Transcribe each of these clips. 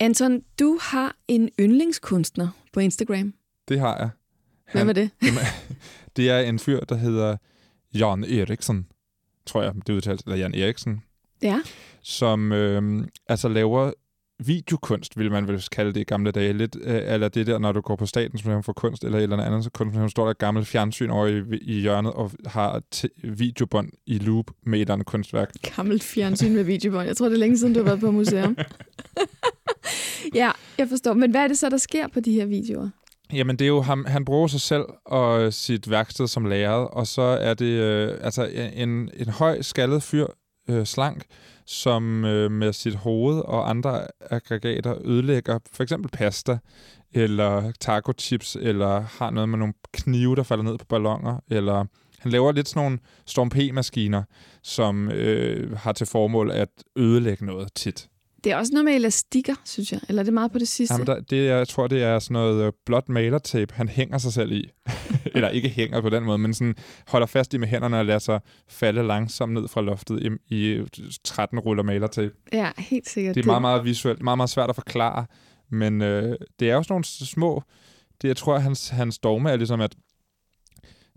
Anton, du har en yndlingskunstner på Instagram. Det har jeg. Hvem er det? det er en fyr, der hedder Jan Eriksen, tror jeg, det udtales, eller Jan Eriksen, Ja. som øh, altså laver videokunst, vil man vel kalde det i gamle dage. Lidt, øh, eller det der, når du går på Statens Museum for Kunst, eller et eller andet så kunst, står der et gammelt fjernsyn over i, i hjørnet, og har videobånd i loop med et eller andet kunstværk. Gammelt fjernsyn med videobånd. Jeg tror, det er længe siden, du har været på museum. ja, jeg forstår. Men hvad er det så, der sker på de her videoer? Jamen, det er jo ham, han bruger sig selv og sit værksted som lærer, og så er det øh, altså en, en høj, skaldet fyr, øh, slank, som øh, med sit hoved og andre aggregater ødelægger for eksempel pasta, eller taco chips, eller har noget med nogle knive, der falder ned på ballonger, eller han laver lidt sådan nogle Storm P-maskiner, som øh, har til formål at ødelægge noget tit. Det er også noget med elastikker, synes jeg. Eller er det meget på det sidste? Jamen, der, det, jeg tror, det er sådan noget øh, blåt malertape, han hænger sig selv i. Eller ikke hænger på den måde, men sådan holder fast i med hænderne og lader sig falde langsomt ned fra loftet i, i 13 ruller malertape. Ja, helt sikkert. Det er meget, meget visuelt, meget, meget svært at forklare, men øh, det er jo sådan nogle små... Det, jeg tror, hans, hans dogme er ligesom, at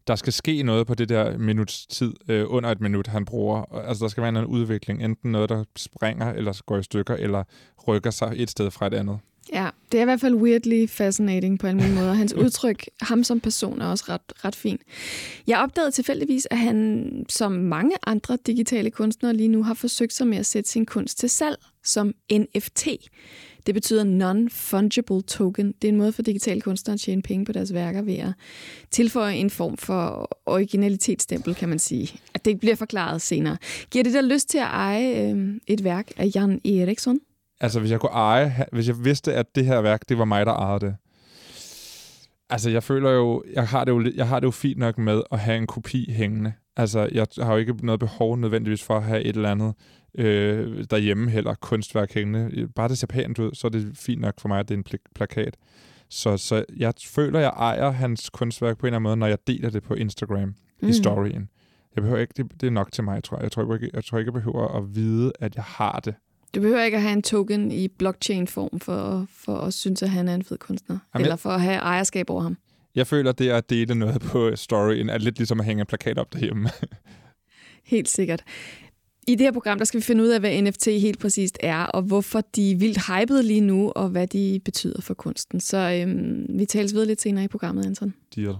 der skal ske noget på det der minuts tid, øh, under et minut, han bruger. Altså, der skal være en udvikling. Enten noget, der springer, eller går i stykker, eller rykker sig et sted fra et andet. Ja, det er i hvert fald weirdly fascinating på en måde. Hans udtryk, ham som person, er også ret, ret fin. Jeg opdagede tilfældigvis, at han, som mange andre digitale kunstnere lige nu, har forsøgt sig med at sætte sin kunst til salg som NFT. Det betyder non-fungible token. Det er en måde for digitale kunstnere at tjene penge på deres værker ved at tilføje en form for originalitetsstempel, kan man sige. At det bliver forklaret senere. Giver det dig lyst til at eje øh, et værk af Jan Eriksson? Altså, hvis jeg kunne eje, hvis jeg vidste, at det her værk, det var mig, der ejede det. Altså, jeg føler jo, jeg har det jo, jeg har det jo fint nok med at have en kopi hængende. Altså, jeg har jo ikke noget behov nødvendigvis for at have et eller andet øh, derhjemme heller, kunstværk hængende. Bare det ser pænt ud, så er det fint nok for mig, at det er en pl- plakat. Så, så jeg føler, jeg ejer hans kunstværk på en eller anden måde, når jeg deler det på Instagram mm. i storyen. Jeg behøver ikke, det, det er nok til mig, tror jeg. Jeg tror ikke, jeg tror ikke, jeg behøver at vide, at jeg har det. Du behøver ikke at have en token i blockchain-form for, for at synes, at han er en fed kunstner. Jamen, eller for at have ejerskab over ham. Jeg føler, det at dele noget på storyen er lidt ligesom at hænge en plakat op derhjemme. Helt sikkert. I det her program, der skal vi finde ud af, hvad NFT helt præcist er, og hvorfor de er vildt hypede lige nu, og hvad de betyder for kunsten. Så øhm, vi tales videre lidt senere i programmet, Anton. Deal.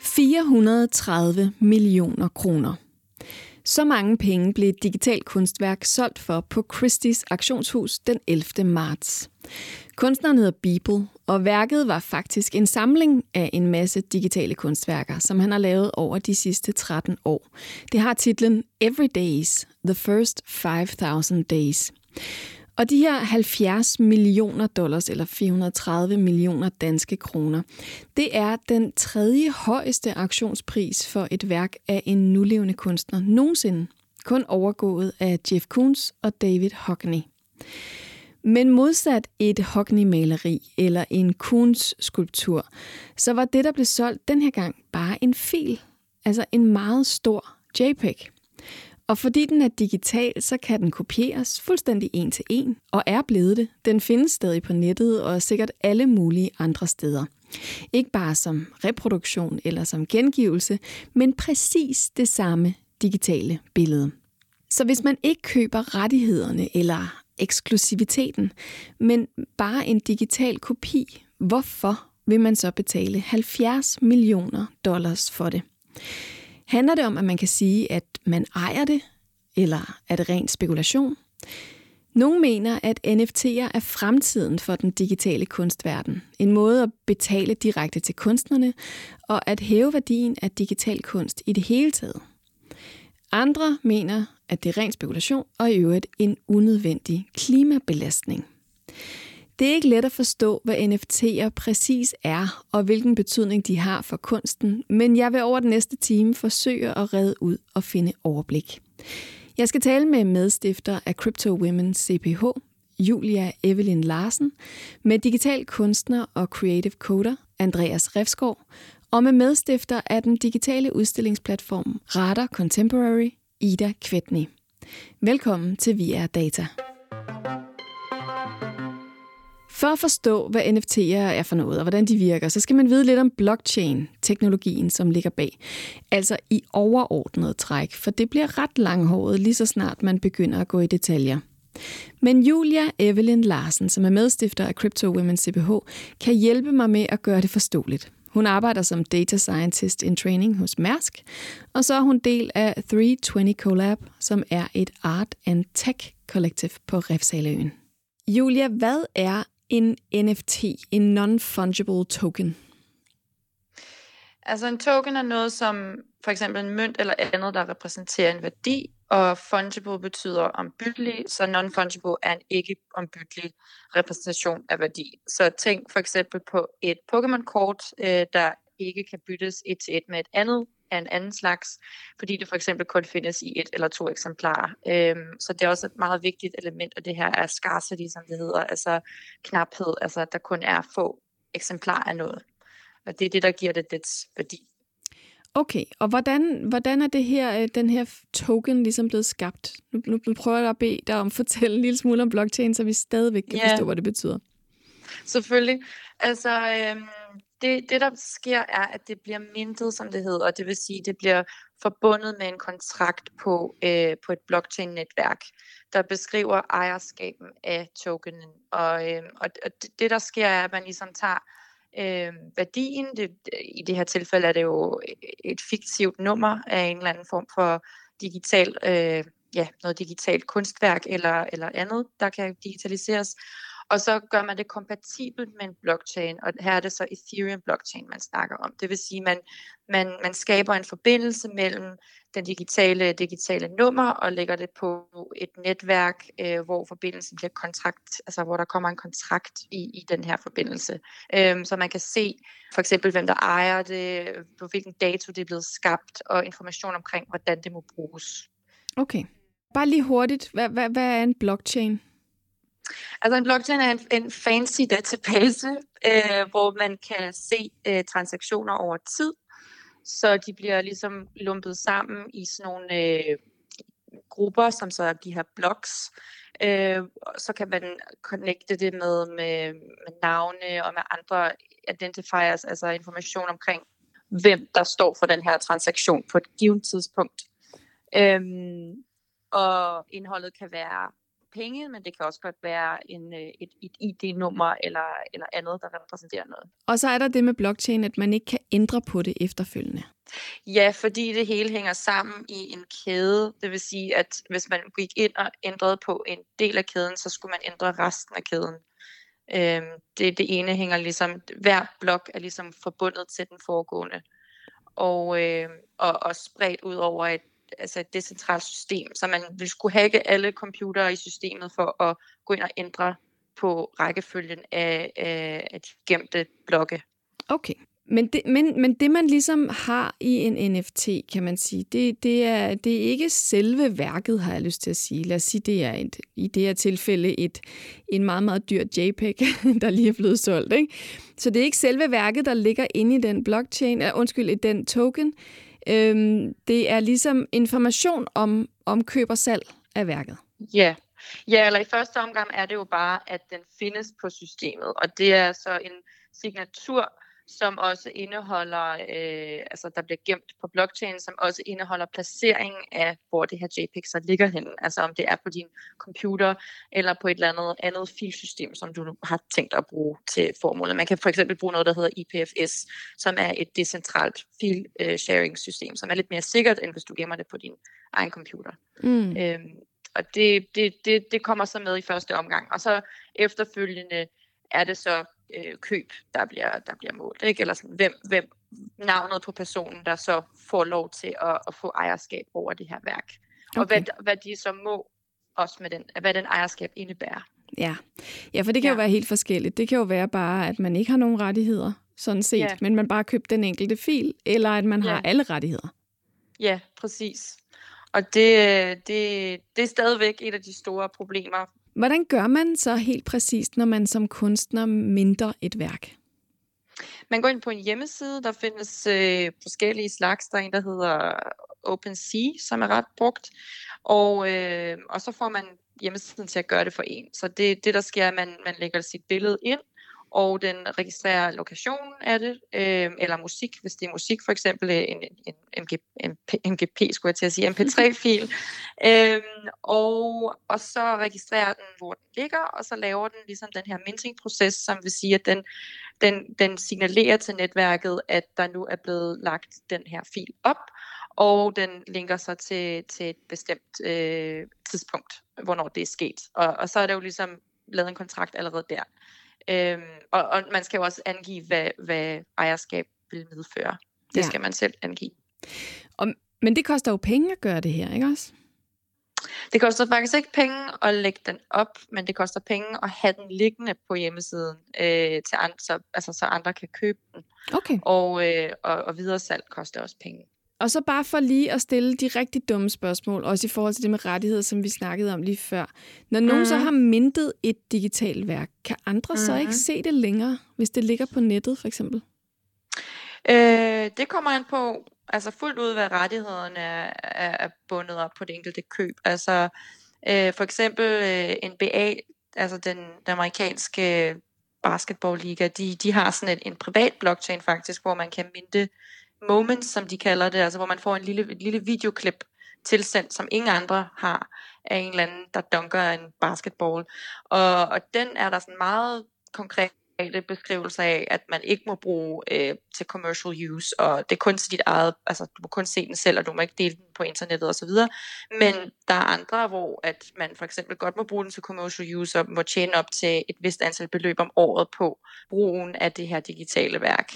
430 millioner kroner. Så mange penge blev et digitalt kunstværk solgt for på Christie's auktionshus den 11. marts. Kunstneren hedder Beeple, og værket var faktisk en samling af en masse digitale kunstværker, som han har lavet over de sidste 13 år. Det har titlen Every Days, The First 5000 Days. Og de her 70 millioner dollars, eller 430 millioner danske kroner, det er den tredje højeste auktionspris for et værk af en nulevende kunstner nogensinde. Kun overgået af Jeff Koons og David Hockney. Men modsat et Hockney-maleri eller en Koons-skulptur, så var det, der blev solgt den her gang, bare en fil. Altså en meget stor JPEG. Og fordi den er digital, så kan den kopieres fuldstændig en til en, og er blevet det. Den findes stadig på nettet og sikkert alle mulige andre steder. Ikke bare som reproduktion eller som gengivelse, men præcis det samme digitale billede. Så hvis man ikke køber rettighederne eller eksklusiviteten, men bare en digital kopi, hvorfor vil man så betale 70 millioner dollars for det? Handler det om, at man kan sige, at man ejer det, eller er det ren spekulation? Nogle mener, at NFT'er er fremtiden for den digitale kunstverden. En måde at betale direkte til kunstnerne, og at hæve værdien af digital kunst i det hele taget. Andre mener, at det er ren spekulation og i øvrigt en unødvendig klimabelastning. Det er ikke let at forstå, hvad NFT'er præcis er, og hvilken betydning de har for kunsten, men jeg vil over den næste time forsøge at redde ud og finde overblik. Jeg skal tale med medstifter af Crypto Women CPH, Julia Evelyn Larsen, med digital kunstner og creative coder Andreas Refskov, og med medstifter af den digitale udstillingsplatform Radar Contemporary, Ida Kvetny. Velkommen til VR Data. For at forstå, hvad NFT'er er for noget, og hvordan de virker, så skal man vide lidt om blockchain-teknologien, som ligger bag. Altså i overordnet træk, for det bliver ret langhåret lige så snart man begynder at gå i detaljer. Men Julia Evelyn Larsen, som er medstifter af Crypto Women CPH, kan hjælpe mig med at gøre det forståeligt. Hun arbejder som data scientist in training hos Mærsk, og så er hun del af 320 Collab, som er et art and tech collective på Refsaleøen. Julia, hvad er en NFT, en non-fungible token? Altså en token er noget som for eksempel en mønt eller andet, der repræsenterer en værdi, og fungible betyder ombyttelig, så non-fungible er en ikke ombyttelig repræsentation af værdi. Så tænk for eksempel på et Pokémon-kort, øh, der ikke kan byttes et til et med et andet af en anden slags, fordi det for eksempel kun findes i et eller to eksemplarer. Øhm, så det er også et meget vigtigt element, og det her er scarcity, som det hedder, altså knaphed, altså at der kun er få eksemplarer af noget. Og det er det, der giver det dets værdi. Okay, og hvordan, hvordan er det her, øh, den her token ligesom blevet skabt? Nu, nu, nu prøver jeg at bede dig om at fortælle en lille smule om blockchain, så vi stadigvæk kan yeah. forstå, hvad det betyder. Selvfølgelig. Altså, øhm, det, det, der sker, er, at det bliver mintet, som det hedder. Det vil sige, det bliver forbundet med en kontrakt på, øh, på et blockchain-netværk, der beskriver ejerskaben af tokenen. Og, øh, og det, det, der sker, er, at man ligesom tager øh, værdien. Det, I det her tilfælde er det jo et fiktivt nummer af en eller anden form for digital, øh, ja, noget digitalt kunstværk eller, eller andet, der kan digitaliseres. Og så gør man det kompatibelt med en blockchain, og her er det så Ethereum blockchain, man snakker om. Det vil sige, at man, man, man skaber en forbindelse mellem den digitale, digitale nummer og lægger det på et netværk, øh, hvor forbindelsen bliver kontrakt, altså hvor der kommer en kontrakt i, i den her forbindelse. Øhm, så man kan se for eksempel, hvem der ejer det, på hvilken dato det er blevet skabt, og information omkring, hvordan det må bruges. Okay. Bare lige hurtigt, hvad, hvad, hvad er en blockchain? Altså en blockchain er en, en fancy database, øh, hvor man kan se øh, transaktioner over tid, så de bliver ligesom lumpet sammen i sådan nogle øh, grupper, som så er de her blocks. Øh, så kan man connecte det med, med, med navne og med andre identifiers, altså information omkring, hvem der står for den her transaktion på et givet tidspunkt. Øh, og indholdet kan være penge, men det kan også godt være en, øh, et, et ID-nummer eller, eller andet, der repræsenterer noget. Og så er der det med blockchain, at man ikke kan ændre på det efterfølgende. Ja, fordi det hele hænger sammen i en kæde. Det vil sige, at hvis man gik ind og ændrede på en del af kæden, så skulle man ændre resten af kæden. Øhm, det, det ene hænger ligesom, hver blok er ligesom forbundet til den foregående. Og, øh, og, og spredt ud over et altså et decentralt system, så man vil skulle hacke alle computere i systemet for at gå ind og ændre på rækkefølgen af, af, af de gemte blokke. Okay. Men det, men, men det, man ligesom har i en NFT, kan man sige, det, det, er, det er ikke selve værket, har jeg lyst til at sige. Lad os sige, det er et, i det her tilfælde et, en meget, meget dyr JPEG, der lige er blevet solgt. Ikke? Så det er ikke selve værket, der ligger inde i den blockchain, eller undskyld, i den token. Øhm, det er ligesom information om, om køb og salg af værket. Ja. ja, eller i første omgang er det jo bare, at den findes på systemet, og det er så en signatur, som også indeholder, øh, altså der bliver gemt på blockchain, som også indeholder placeringen af, hvor det her JPEG så ligger henne. Altså om det er på din computer, eller på et eller andet andet filsystem, som du har tænkt at bruge til formålet. Man kan for eksempel bruge noget, der hedder IPFS, som er et decentralt fil-sharing-system, som er lidt mere sikkert, end hvis du gemmer det på din egen computer. Mm. Øhm, og det, det, det, det kommer så med i første omgang. Og så efterfølgende er det så øh, køb, der bliver, der bliver målt. Ikke? Eller sådan, hvem, hvem navnet på personen, der så får lov til at, at få ejerskab over det her værk. Okay. Og hvad, hvad de så må, også med den, hvad den ejerskab indebærer. Ja. ja, for det kan ja. jo være helt forskelligt. Det kan jo være bare, at man ikke har nogen rettigheder, sådan set, ja. men man bare købt den enkelte fil, eller at man ja. har alle rettigheder. Ja, præcis. Og det, det, det er stadigvæk et af de store problemer Hvordan gør man så helt præcist, når man som kunstner minder et værk? Man går ind på en hjemmeside, der findes øh, forskellige slags. Der er en, der hedder OpenSea, som er ret brugt. Og, øh, og så får man hjemmesiden til at gøre det for en. Så det, det der sker, er, at man, man lægger sit billede ind, og den registrerer lokationen af det, øh, eller musik, hvis det er musik, for eksempel en, en, en, en MGP, skulle jeg til at sige, MP3-fil, øh, og, og så registrerer den, hvor den ligger, og så laver den ligesom den her minting-proces, som vil sige, at den, den, den signalerer til netværket, at der nu er blevet lagt den her fil op, og den linker så til, til et bestemt øh, tidspunkt, hvornår det er sket. Og, og så er det jo ligesom lavet en kontrakt allerede der. Øhm, og, og man skal jo også angive, hvad, hvad ejerskab vil medføre. Det ja. skal man selv angive. Og, men det koster jo penge at gøre det her, ikke også? Det koster faktisk ikke penge at lægge den op, men det koster penge at have den liggende på hjemmesiden, øh, til andre, så, altså, så andre kan købe den. Okay. Og, øh, og, og videre salg koster også penge. Og så bare for lige at stille de rigtig dumme spørgsmål, også i forhold til det med rettigheder, som vi snakkede om lige før. Når nogen mm. så mhm. har mintet et digitalt værk, kan andre mm. så ikke mhm. se det længere, hvis det ligger på nettet for eksempel? Øh, det kommer an på, altså fuldt ud, hvad rettighederne er, er bundet op på det enkelte køb. Altså øh, for eksempel øh, NBA, altså den, den amerikanske basketballliga, de, de har sådan et, en privat blockchain faktisk, hvor man kan minte moments, som de kalder det, altså hvor man får en lille, et lille videoklip tilsendt, som ingen andre har, af en eller anden, der dunker en basketball. Og, og den er der sådan meget konkret beskrivelse af, at man ikke må bruge øh, til commercial use, og det er kun til dit eget, altså du må kun se den selv, og du må ikke dele den på internettet osv. Men der er andre, hvor at man for eksempel godt må bruge den til commercial use, og må tjene op til et vist antal beløb om året på brugen af det her digitale værk.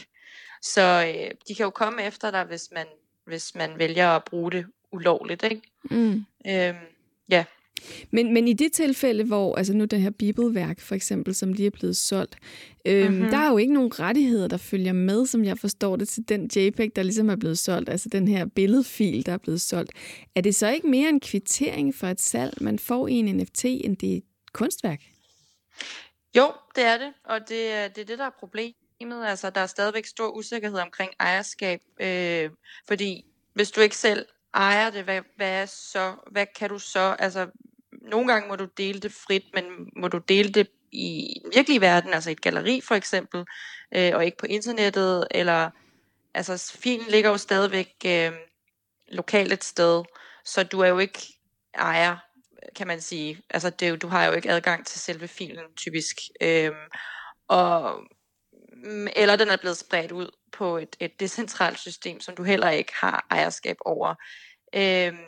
Så øh, de kan jo komme efter dig, hvis man, hvis man vælger at bruge det ulovligt. Ikke? Mm. Øhm, ja. Men, men i det tilfælde, hvor altså nu det her bibelværk for eksempel, som lige er blevet solgt, øhm, mm-hmm. der er jo ikke nogen rettigheder, der følger med, som jeg forstår det, til den JPEG, der ligesom er blevet solgt, altså den her billedfil, der er blevet solgt. Er det så ikke mere en kvittering for et salg, man får i en NFT, end det er et kunstværk? Jo, det er det, og det, det er det, der er problemet problemet. Altså, der er stadigvæk stor usikkerhed omkring ejerskab, øh, fordi hvis du ikke selv ejer det, hvad, hvad, er så, hvad kan du så? Altså, nogle gange må du dele det frit, men må du dele det i virkelige verden, altså i et galeri for eksempel, øh, og ikke på internettet, eller altså filen ligger jo stadigvæk øh, lokalt et sted, så du er jo ikke ejer, kan man sige. Altså det, du har jo ikke adgang til selve filen typisk. Øh, og eller den er blevet spredt ud på et, et decentralt system, som du heller ikke har ejerskab over. Øhm,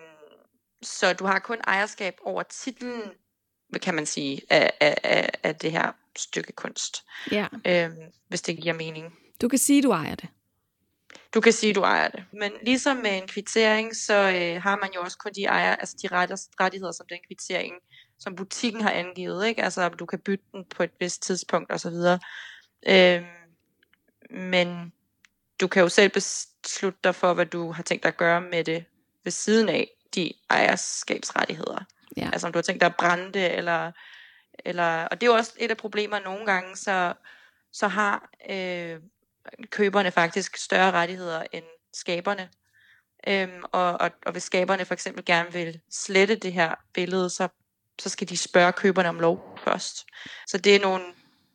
så du har kun ejerskab over titlen, kan man sige, af, af, af det her stykke kunst. Ja. Øhm, hvis det giver mening. Du kan sige, du ejer det. Du kan sige, du ejer det. Men ligesom med en kvittering, så øh, har man jo også kun de, ejer, altså de rettigheder, som den kvittering, som butikken har angivet. Ikke? Altså, du kan bytte den på et vist tidspunkt osv. Øhm, men du kan jo selv beslutte dig for, hvad du har tænkt dig at gøre med det ved siden af de ejerskabsrettigheder. Ja. Altså om du har tænkt dig at brænde det, eller, eller, og det er jo også et af problemerne nogle gange, så, så har øh, køberne faktisk større rettigheder end skaberne. Øhm, og, og, og hvis skaberne for eksempel gerne vil slette det her billede, så, så skal de spørge køberne om lov først. Så det er nogle,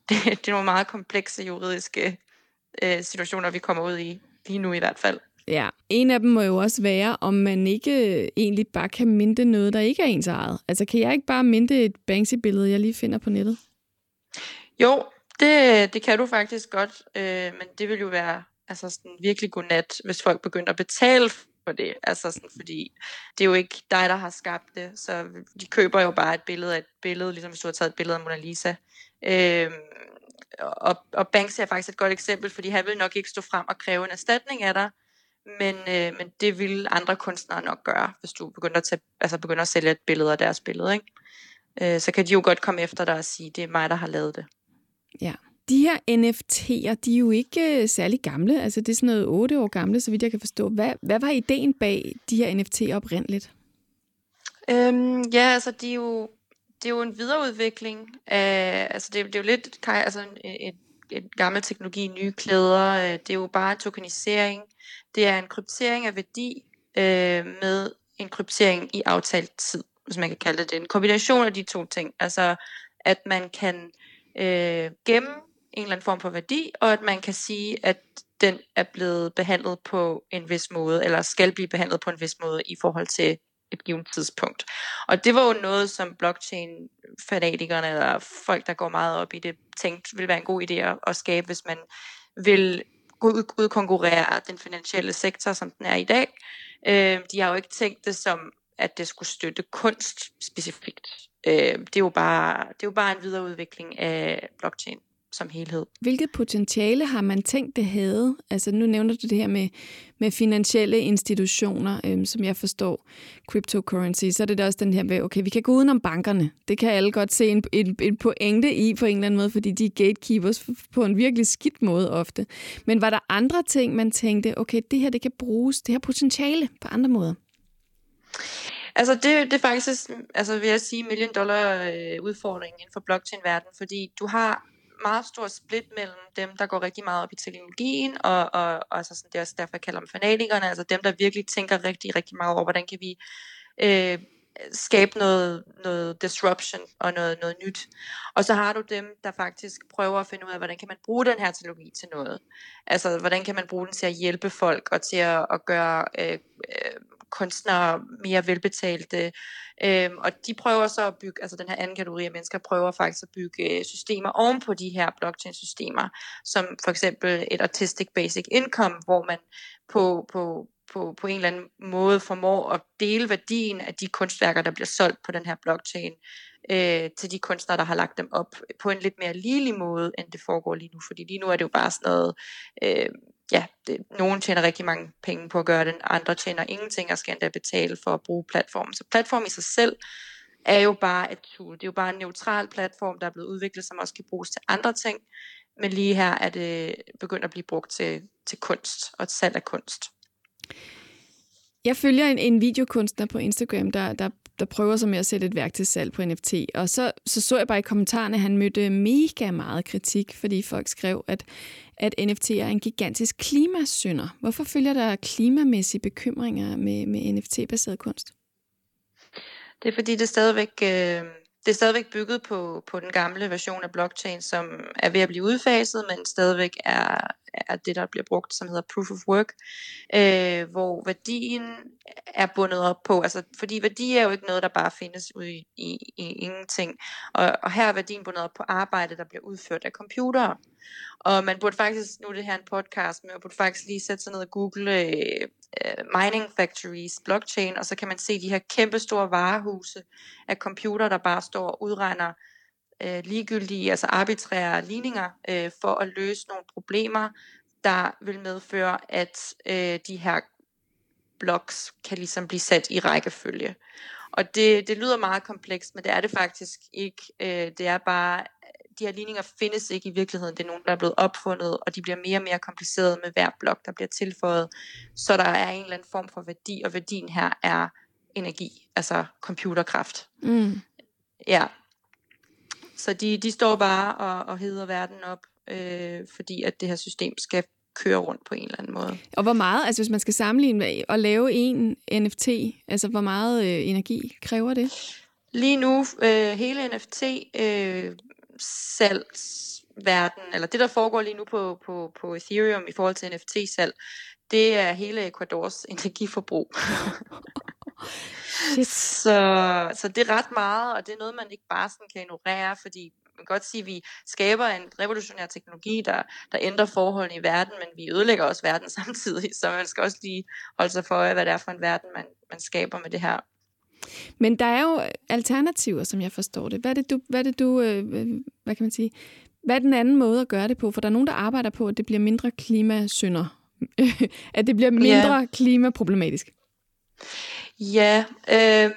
det, det er nogle meget komplekse juridiske øh, situationer, vi kommer ud i, lige nu i hvert fald. Ja, en af dem må jo også være, om man ikke øh, egentlig bare kan minde noget, der ikke er ens eget. Altså, kan jeg ikke bare minde et Banksy-billede, jeg lige finder på nettet? Jo, det, det kan du faktisk godt, øh, men det vil jo være altså sådan virkelig godnat, hvis folk begynder at betale for det. Altså sådan, fordi det er jo ikke dig, der har skabt det, så de køber jo bare et billede af et billede, ligesom hvis du har taget et billede af Mona Lisa. Øh, og, og Banks er faktisk et godt eksempel, fordi han vil nok ikke stå frem og kræve en erstatning af dig, men, øh, men det vil andre kunstnere nok gøre, hvis du begynder at, tage, altså begynder at sælge et billede af deres billede. Ikke? Øh, så kan de jo godt komme efter dig og sige, det er mig, der har lavet det. Ja. De her NFT'er, de er jo ikke øh, særlig gamle. Altså det er sådan noget 8 år gamle, så vidt jeg kan forstå. Hvad, hvad var ideen bag de her NFT'er oprindeligt? Øhm, ja, altså de er jo det er jo en videreudvikling af, altså det, det er jo lidt altså en, en, en gammel teknologi, nye klæder, øh, det er jo bare tokenisering, det er en kryptering af værdi øh, med en kryptering i aftalt tid. hvis man kan kalde det det. En kombination af de to ting. Altså, at man kan øh, gemme en eller anden form for værdi, og at man kan sige, at den er blevet behandlet på en vis måde, eller skal blive behandlet på en vis måde i forhold til et givet tidspunkt. Og det var jo noget, som blockchain-fanatikerne, eller folk, der går meget op i det, tænkte ville være en god idé at skabe, hvis man vil udkonkurrere den finansielle sektor, som den er i dag. Øh, de har jo ikke tænkt det som, at det skulle støtte kunst specifikt. Øh, det, er jo bare, det er jo bare en videreudvikling af blockchain som helhed. Hvilket potentiale har man tænkt, det havde? Altså nu nævner du det her med, med finansielle institutioner, øhm, som jeg forstår, cryptocurrency, så er det da også den her med, okay, vi kan gå udenom bankerne. Det kan alle godt se en, en, en pointe i på en eller anden måde, fordi de er gatekeepers på en virkelig skidt måde ofte. Men var der andre ting, man tænkte, okay, det her det kan bruges, det her potentiale på andre måder? Altså det, det er faktisk, altså vil jeg sige, million dollar øh, udfordring inden for blockchain-verdenen, fordi du har meget stor split mellem dem, der går rigtig meget op i teknologien, og, og, og altså sådan, det er også derfor, jeg kalder dem fanatikerne, altså dem, der virkelig tænker rigtig, rigtig meget over, hvordan kan vi øh, skabe noget, noget disruption og noget, noget nyt. Og så har du dem, der faktisk prøver at finde ud af, hvordan kan man bruge den her teknologi til noget. Altså, hvordan kan man bruge den til at hjælpe folk og til at, at gøre øh, øh, kunstnere mere velbetalte. Øhm, og de prøver så at bygge, altså den her anden kategori af mennesker prøver faktisk at bygge øh, systemer oven på de her blockchain-systemer, som for eksempel et artistic basic income, hvor man på, på, på, på en eller anden måde formår at dele værdien af de kunstværker, der bliver solgt på den her blockchain, øh, til de kunstnere, der har lagt dem op på en lidt mere ligelig måde, end det foregår lige nu. Fordi lige nu er det jo bare sådan noget, øh, ja, det, nogen tjener rigtig mange penge på at gøre det, andre tjener ingenting og skal endda betale for at bruge platformen. Så platform i sig selv er jo bare et tool. Det er jo bare en neutral platform, der er blevet udviklet, som også kan bruges til andre ting. Men lige her er det begyndt at blive brugt til, til kunst og til salg af kunst. Jeg følger en, en videokunstner på Instagram, der, der, der prøver sig med at sætte et værk til salg på NFT. Og så, så så jeg bare i kommentarerne, at han mødte mega meget kritik, fordi folk skrev, at, at NFT er en gigantisk klimasynder. Hvorfor følger der klimamæssige bekymringer med, med NFT-baseret kunst? Det er fordi, det stadigvæk... Øh det er stadigvæk bygget på, på den gamle version af blockchain, som er ved at blive udfaset, men stadigvæk er, er det, der bliver brugt, som hedder proof of work, øh, hvor værdien er bundet op på, altså fordi værdi er jo ikke noget, der bare findes ude i, i, i ingenting, og, og her er værdien bundet op på arbejde, der bliver udført af computere. Og man burde faktisk, nu er det her en podcast, men man burde faktisk lige sætte sig ned og google øh, øh mining factories, blockchain, og så kan man se de her kæmpe store varehuse af computer, der bare står og udregner øh, ligegyldige, altså arbitrære ligninger, øh, for at løse nogle problemer, der vil medføre, at øh, de her blocks kan ligesom blive sat i rækkefølge. Og det, det lyder meget komplekst, men det er det faktisk ikke. Øh, det er bare, de her ligninger findes ikke i virkeligheden. Det er nogen, der er blevet opfundet, og de bliver mere og mere komplicerede med hver blok, der bliver tilføjet. Så der er en eller anden form for værdi, og værdien her er energi, altså computerkraft. Mm. Ja, så de, de står bare og, og hedder verden op, øh, fordi at det her system skal køre rundt på en eller anden måde. Og hvor meget, altså hvis man skal sammenligne og lave en NFT, altså hvor meget øh, energi kræver det? Lige nu, øh, hele NFT øh, salgsverden, eller det der foregår lige nu på, på, på Ethereum i forhold til NFT-salg, det er hele Ecuadors energiforbrug. Så, så det er ret meget, og det er noget, man ikke bare sådan kan ignorere, fordi man kan godt sige, at vi skaber en revolutionær teknologi, der, der ændrer forholdene i verden, men vi ødelægger også verden samtidig, så man skal også lige holde sig for øje, hvad det er for en verden, man, man skaber med det her. Men der er jo alternativer, som jeg forstår det. Hvad er det, du, hvad, er det du øh, hvad kan man sige, hvad er den anden måde at gøre det på? For der er nogen, der arbejder på, at det bliver mindre klimasynder. at det bliver mindre ja. klimaproblematisk. Ja, øh,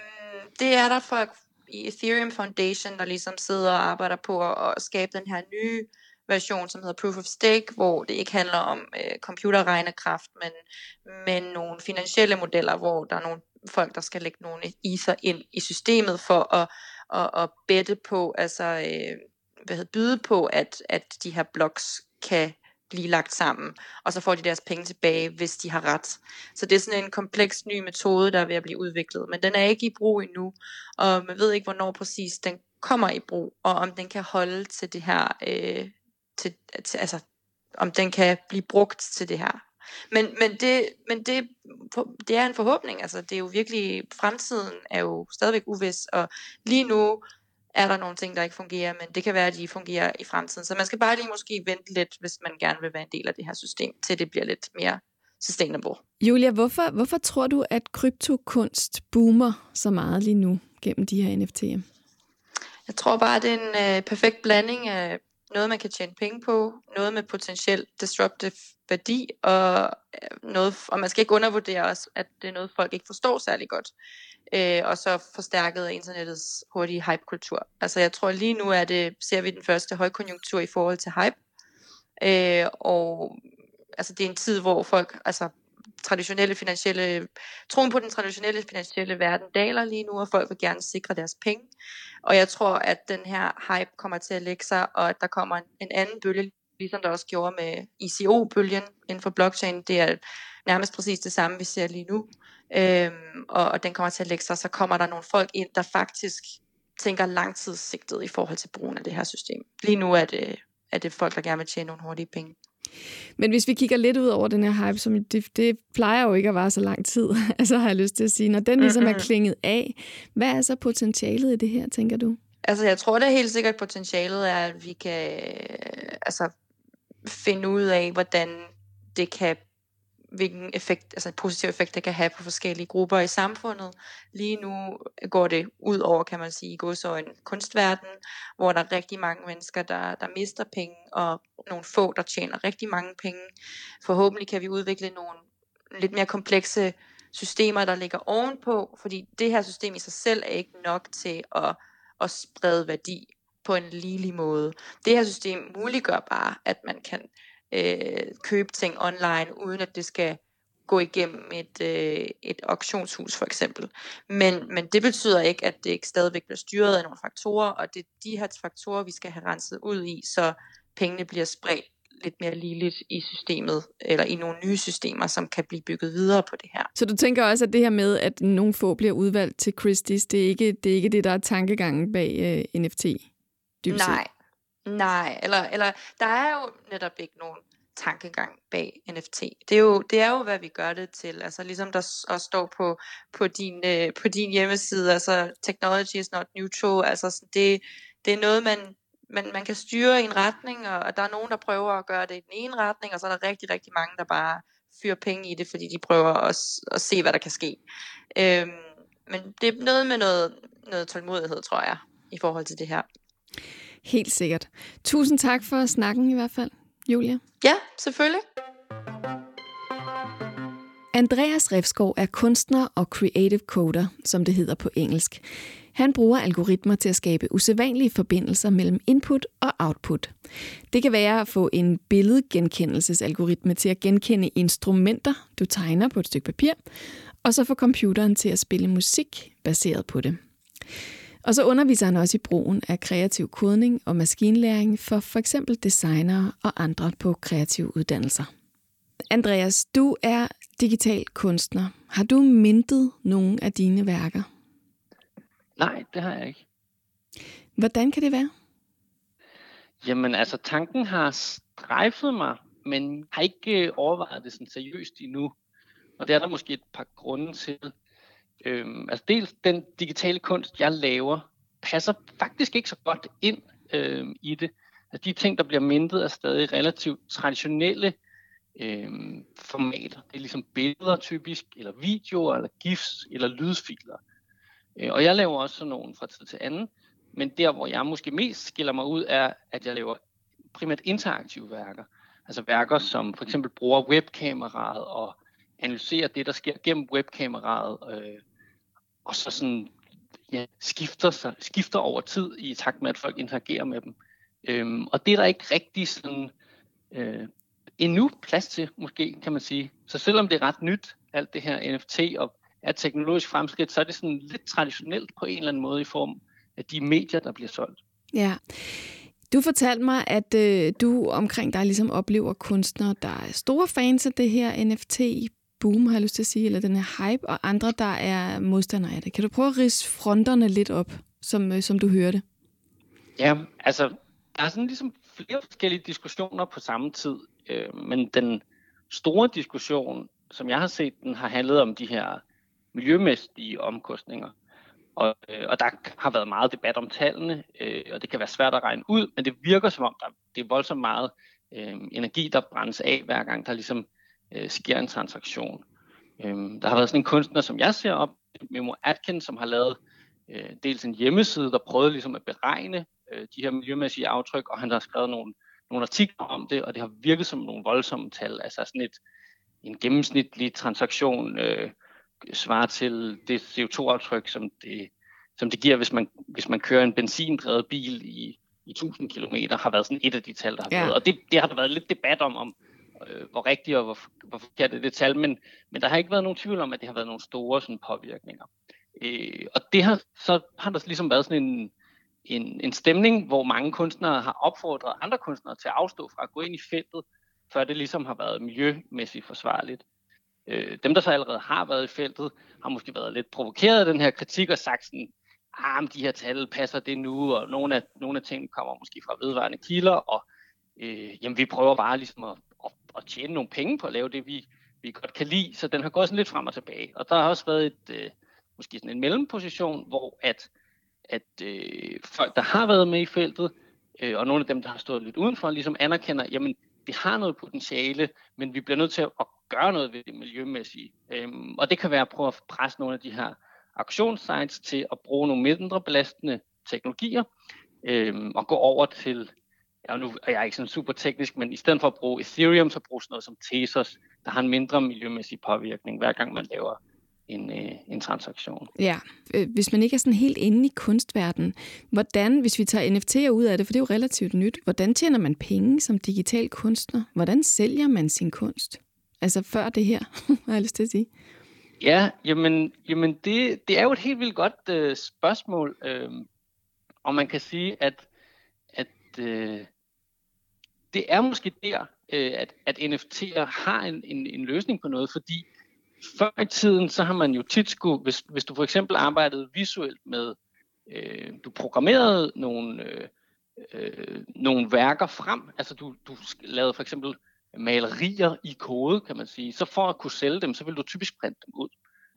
det er der folk i Ethereum Foundation, der ligesom sidder og arbejder på at, at skabe den her nye version, som hedder Proof of Stake, hvor det ikke handler om øh, computerregnekraft, men, men nogle finansielle modeller, hvor der er nogle folk, der skal lægge nogle iser ind i systemet for at, at, at bette på, altså øh, hvad hedder, byde på, at, at de her blocks kan blive lagt sammen, og så får de deres penge tilbage, hvis de har ret. Så det er sådan en kompleks ny metode, der er ved at blive udviklet, men den er ikke i brug endnu, og man ved ikke, hvornår præcis den kommer i brug, og om den kan holde til det her, øh, til, til, altså om den kan blive brugt til det her. Men, men, det, men det, det er en forhåbning, altså det er jo virkelig, fremtiden er jo stadigvæk uvis, og lige nu er der nogle ting, der ikke fungerer, men det kan være, at de fungerer i fremtiden. Så man skal bare lige måske vente lidt, hvis man gerne vil være en del af det her system, til det bliver lidt mere sustainable. Julia, hvorfor, hvorfor tror du, at kryptokunst boomer så meget lige nu gennem de her NFT'er? Jeg tror bare, det er en øh, perfekt blanding af noget, man kan tjene penge på, noget med potentielt disruptive værdi, og, øh, noget, og man skal ikke undervurdere også, at det er noget, folk ikke forstår særlig godt. Øh, og så forstærket af internettets hurtige hype-kultur. Altså jeg tror lige nu er det, ser vi den første højkonjunktur i forhold til hype. Øh, og altså det er en tid, hvor folk, altså traditionelle finansielle, troen på den traditionelle finansielle verden daler lige nu, og folk vil gerne sikre deres penge. Og jeg tror, at den her hype kommer til at lægge sig, og at der kommer en, en anden bølge, ligesom der også gjorde med ICO-bølgen inden for blockchain. Det er nærmest præcis det samme, vi ser lige nu. Øhm, og, og den kommer til at lægge sig, så kommer der nogle folk ind, der faktisk tænker langtidssigtet i forhold til brugen af det her system. Lige nu er det, er det folk, der gerne vil tjene nogle hurtige penge. Men hvis vi kigger lidt ud over den her hype, som det, det plejer jo ikke at vare så lang tid, altså har jeg lyst til at sige, når den ligesom er klinget af, hvad er så potentialet i det her, tænker du? Altså jeg tror det er helt sikkert potentialet er, at vi kan altså, finde ud af, hvordan det kan hvilken effekt, altså en positiv effekt det kan have på forskellige grupper i samfundet. Lige nu går det ud over, kan man sige, går så en kunstverden, hvor der er rigtig mange mennesker, der, der mister penge, og nogle få, der tjener rigtig mange penge. Forhåbentlig kan vi udvikle nogle lidt mere komplekse systemer, der ligger ovenpå, fordi det her system i sig selv er ikke nok til at, at sprede værdi på en ligelig måde. Det her system muliggør bare, at man kan øh, købe ting online, uden at det skal gå igennem et, øh, et auktionshus for eksempel. Men, men det betyder ikke, at det ikke stadigvæk bliver styret af nogle faktorer, og det er de her faktorer, vi skal have renset ud i, så pengene bliver spredt lidt mere ligeligt i systemet, eller i nogle nye systemer, som kan blive bygget videre på det her. Så du tænker også, at det her med, at nogle få bliver udvalgt til Christie's, det er ikke det, er ikke det der er tankegangen bag øh, NFT? Nej, Nej, eller, eller der er jo netop ikke nogen tankegang bag NFT. Det er jo, det er jo hvad vi gør det til. Altså ligesom der også står på, på, din, øh, på din hjemmeside, altså technology is not neutral, altså det, det er noget, man, man, man kan styre i en retning, og, og der er nogen, der prøver at gøre det i den ene retning, og så er der rigtig, rigtig mange, der bare fyrer penge i det, fordi de prøver at, at se, hvad der kan ske. Øhm, men det er noget med noget, noget tålmodighed, tror jeg, i forhold til det her. Helt sikkert. Tusind tak for snakken i hvert fald, Julia. Ja, selvfølgelig. Andreas Refskov er kunstner og creative coder, som det hedder på engelsk. Han bruger algoritmer til at skabe usædvanlige forbindelser mellem input og output. Det kan være at få en billedgenkendelsesalgoritme til at genkende instrumenter, du tegner på et stykke papir, og så få computeren til at spille musik baseret på det. Og så underviser han også i brugen af kreativ kodning og maskinlæring for for eksempel designere og andre på kreative uddannelser. Andreas, du er digital kunstner. Har du mintet nogle af dine værker? Nej, det har jeg ikke. Hvordan kan det være? Jamen altså, tanken har strejfet mig, men har ikke øh, overvejet det sådan seriøst endnu. Og det er der måske et par grunde til. Øhm, altså dels den digitale kunst, jeg laver, passer faktisk ikke så godt ind øhm, i det. Altså de ting, der bliver mindet, er stadig relativt traditionelle øhm, formater. Det er ligesom billeder typisk, eller videoer, eller gifs, eller lydfiler. Øh, og jeg laver også sådan nogle fra tid til anden. Men der, hvor jeg måske mest skiller mig ud, er, at jeg laver primært interaktive værker. Altså værker, som for eksempel bruger webkameraet og analyserer det, der sker gennem webkameraet, øh, og så sådan, ja, skifter, sig, skifter over tid i takt med, at folk interagerer med dem. Øhm, og det er der ikke rigtig sådan, øh, endnu plads til, måske kan man sige. Så selvom det er ret nyt, alt det her NFT og er teknologisk fremskridt, så er det sådan lidt traditionelt på en eller anden måde i form af de medier, der bliver solgt. Ja. Du fortalte mig, at øh, du omkring dig ligesom oplever kunstnere, der er store fans af det her NFT, boom, har jeg lyst til at sige, eller den her hype, og andre, der er modstandere af det. Kan du prøve at rise fronterne lidt op, som, øh, som du hørte? Ja, altså, der er sådan ligesom flere forskellige diskussioner på samme tid, øh, men den store diskussion, som jeg har set, den har handlet om de her miljømæssige omkostninger. Og, øh, og der har været meget debat om tallene, øh, og det kan være svært at regne ud, men det virker som om, der det er voldsomt meget øh, energi, der brændes af, hver gang der ligesom øh, sker en transaktion. Øh, der har været sådan en kunstner, som jeg ser op, Memo Atkins, som har lavet øh, dels en hjemmeside, der prøvede ligesom at beregne øh, de her miljømæssige aftryk, og han har skrevet nogle, nogle artikler om det, og det har virket som nogle voldsomme tal, altså sådan et, en gennemsnitlig transaktion øh, svarer til det CO2-aftryk, som det, som det giver, hvis man, hvis man kører en benzindrevet bil i, i 1000 km, har været sådan et af de tal, der har ja. været. Og det, det har der været lidt debat om, om øh, hvor rigtigt og hvor, hvor forkert er det tal, men, men der har ikke været nogen tvivl om, at det har været nogle store sådan, påvirkninger. Øh, og det har, så har der ligesom været sådan en, en, en stemning, hvor mange kunstnere har opfordret andre kunstnere til at afstå fra at gå ind i feltet, før det ligesom har været miljømæssigt forsvarligt. Øh, dem, der så allerede har været i feltet, har måske været lidt provokeret af den her kritik og sagt sådan, ah, de her tal passer det nu, og nogle af, nogle af tingene kommer måske fra vedvarende kilder, og øh, jamen, vi prøver bare ligesom at, at, at tjene nogle penge på at lave det, vi, vi godt kan lide, så den har gået sådan lidt frem og tilbage. Og der har også været et, øh, måske sådan en mellemposition, hvor at, at øh, folk, der har været med i feltet, øh, og nogle af dem, der har stået lidt udenfor, ligesom anerkender, jamen, det har noget potentiale, men vi bliver nødt til at gøre noget ved det miljømæssige. Øhm, og det kan være at prøve at presse nogle af de her auktionssites til at bruge nogle mindre belastende teknologier, øhm, og gå over til, ja, nu er jeg ikke sådan super teknisk, men i stedet for at bruge Ethereum, så bruges noget som Tezos, der har en mindre miljømæssig påvirkning, hver gang man laver en, øh, en transaktion. Ja, øh, hvis man ikke er sådan helt inde i kunstverdenen, hvordan, hvis vi tager NFT'er ud af det, for det er jo relativt nyt, hvordan tjener man penge som digital kunstner? Hvordan sælger man sin kunst? Altså før det her, har jeg lyst til at sige. Ja, jamen, jamen det, det er jo et helt vildt godt øh, spørgsmål, øh, og man kan sige, at, at øh, det er måske der, øh, at, at NFT'er har en, en, en løsning på noget, fordi før i tiden, så har man jo tit skulle, hvis, hvis du for eksempel arbejdede visuelt med, øh, du programmerede nogle, øh, øh, nogle værker frem, altså du, du lavede for eksempel malerier i kode, kan man sige, så for at kunne sælge dem, så vil du typisk printe dem ud.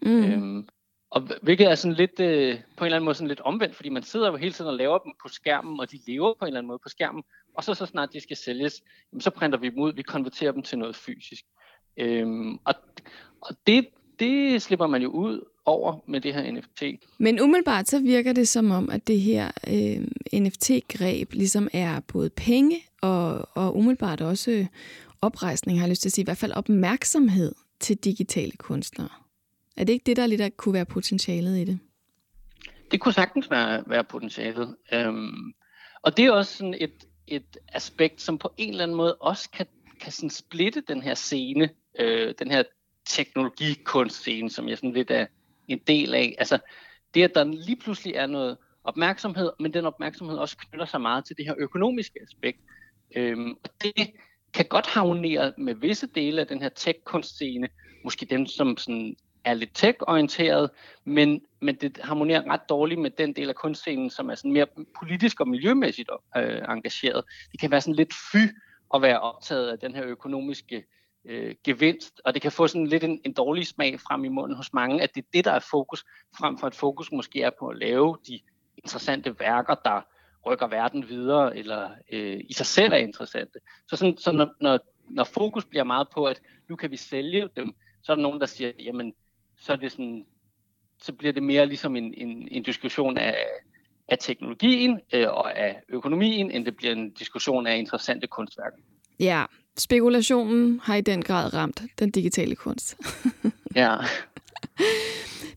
Mm. Øhm, og hvilket er sådan lidt, øh, på en eller anden måde sådan lidt omvendt, fordi man sidder jo hele tiden og laver dem på skærmen, og de lever på en eller anden måde på skærmen, og så så snart de skal sælges, så printer vi dem ud, vi konverterer dem til noget fysisk. Øhm, og og det, det slipper man jo ud over med det her NFT. Men umiddelbart så virker det som om, at det her øh, NFT-greb ligesom er både penge og, og umiddelbart også oprejsning, har jeg lyst til at sige, i hvert fald opmærksomhed til digitale kunstnere. Er det ikke det, der lidt der kunne være potentialet i det? Det kunne sagtens være, være potentialet. Øhm, og det er også sådan et, et aspekt, som på en eller anden måde også kan, kan sådan splitte den her scene, øh, den her teknologikunstscene, som jeg sådan lidt er en del af. Altså det, at der lige pludselig er noget opmærksomhed, men den opmærksomhed også knytter sig meget til det her økonomiske aspekt. Øhm, og det kan godt harmonere med visse dele af den her tech-kunstscene, måske dem, som sådan er lidt tech-orienteret, men, men det harmonerer ret dårligt med den del af kunstscenen, som er sådan mere politisk og miljømæssigt øh, engageret. Det kan være sådan lidt fy at være optaget af den her økonomiske øh, gevinst, og det kan få sådan lidt en, en dårlig smag frem i munden hos mange, at det er det, der er fokus, frem for at fokus måske er på at lave de interessante værker, der rykker verden videre, eller øh, i sig selv er interessante. Så, sådan, så når, når, når fokus bliver meget på, at nu kan vi sælge dem, så er der nogen, der siger, jamen, så er det sådan, så bliver det mere ligesom en, en, en diskussion af, af teknologien øh, og af økonomien, end det bliver en diskussion af interessante kunstværker. Ja, spekulationen har i den grad ramt den digitale kunst. ja.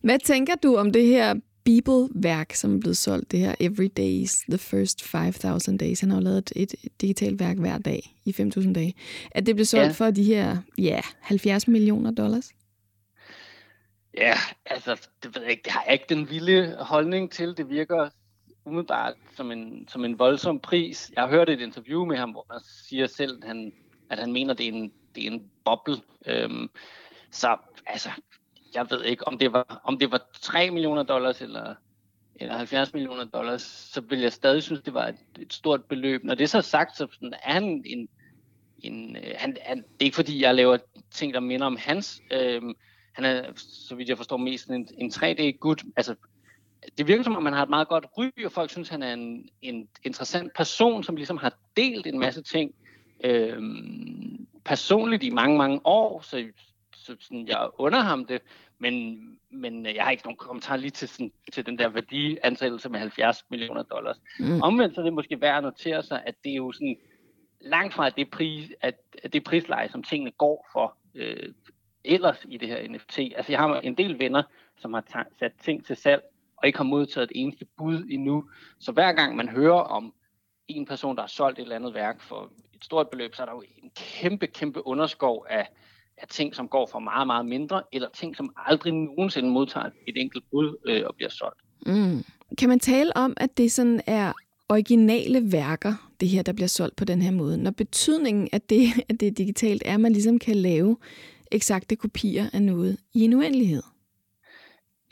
Hvad tænker du om det her Bibel-værk, som er blevet solgt, det her Every Days, The First 5.000 Days. Han har jo lavet et, et digitalt værk hver dag i 5.000 dage. At det blev solgt ja. for de her, ja, 70 millioner dollars? Ja, altså, det ved jeg ikke. Det har jeg ikke den vilde holdning til. Det virker umiddelbart som en, som en voldsom pris. Jeg har hørt et interview med ham, hvor han siger selv, at han, at han mener, at det er en, det er en boble. Øhm, så altså, jeg ved ikke, om det var, om det var 3 millioner dollars eller, eller 70 millioner dollars, så vil jeg stadig synes, det var et, et stort beløb. Når det er så sagt, så sådan, er han en, en øh, han, han, det er ikke fordi, jeg laver ting, der minder om hans. Øhm, han er, så vidt jeg forstår, mest en, en 3D-gut. Altså, det virker som om, man har et meget godt ry, og folk synes, han er en, en interessant person, som ligesom har delt en masse ting øhm, personligt i mange, mange år, så, så sådan, jeg under ham det, men, men jeg har ikke nogen kommentar lige til, sådan, til den der værdiansættelse med 70 millioner dollars. Mm. Omvendt så er det måske værd at notere sig, at det er jo sådan langt fra det, pris, at, at det prisleje, som tingene går for øh, ellers i det her NFT. Altså jeg har en del venner, som har sat ting til salg, og ikke har modtaget et eneste bud endnu. Så hver gang man hører om en person, der har solgt et eller andet værk for et stort beløb, så er der jo en kæmpe, kæmpe underskov af, af ting, som går for meget, meget mindre, eller ting, som aldrig nogensinde modtager et enkelt bud øh, og bliver solgt. Mm. Kan man tale om, at det sådan er originale værker, det her, der bliver solgt på den her måde, når betydningen af det, at det er digitalt, er, at man ligesom kan lave eksakte kopier af noget i en uendelighed?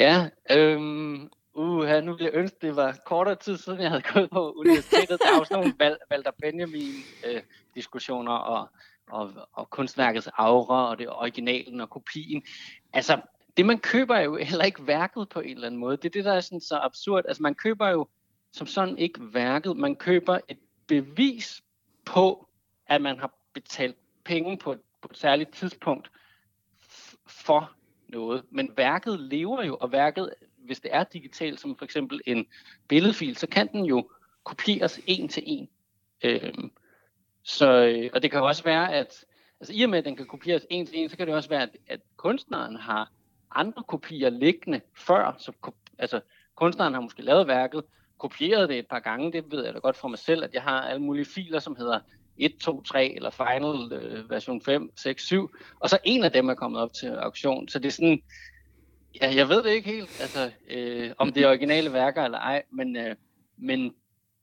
Ja, øhm, uh, nu vil jeg ønske, det var kortere tid siden, jeg havde gået på universitetet. Der er også nogle Val- Walter Benjamin-diskussioner øh, og, og, og kunstværkets aura og det originalen og kopien. Altså, det man køber er jo heller ikke værket på en eller anden måde. Det er det, der er sådan så absurd. Altså, man køber jo som sådan ikke værket. Man køber et bevis på, at man har betalt penge på et, på et særligt tidspunkt for noget. Men værket lever jo, og værket, hvis det er digitalt, som for eksempel en billedfil, så kan den jo kopieres en til en. Øhm, så, øh, og det kan også være, at altså, i og med, at den kan kopieres en til en, så kan det også være, at, at kunstneren har andre kopier liggende før. Så, altså, kunstneren har måske lavet værket, kopieret det et par gange, det ved jeg da godt fra mig selv, at jeg har alle mulige filer, som hedder 1, 2, 3 eller Final øh, version 5, 6, 7, og så en af dem er kommet op til auktion. Så det er sådan, ja, jeg ved det ikke helt, altså, øh, om det er originale værker eller ej, men, øh, men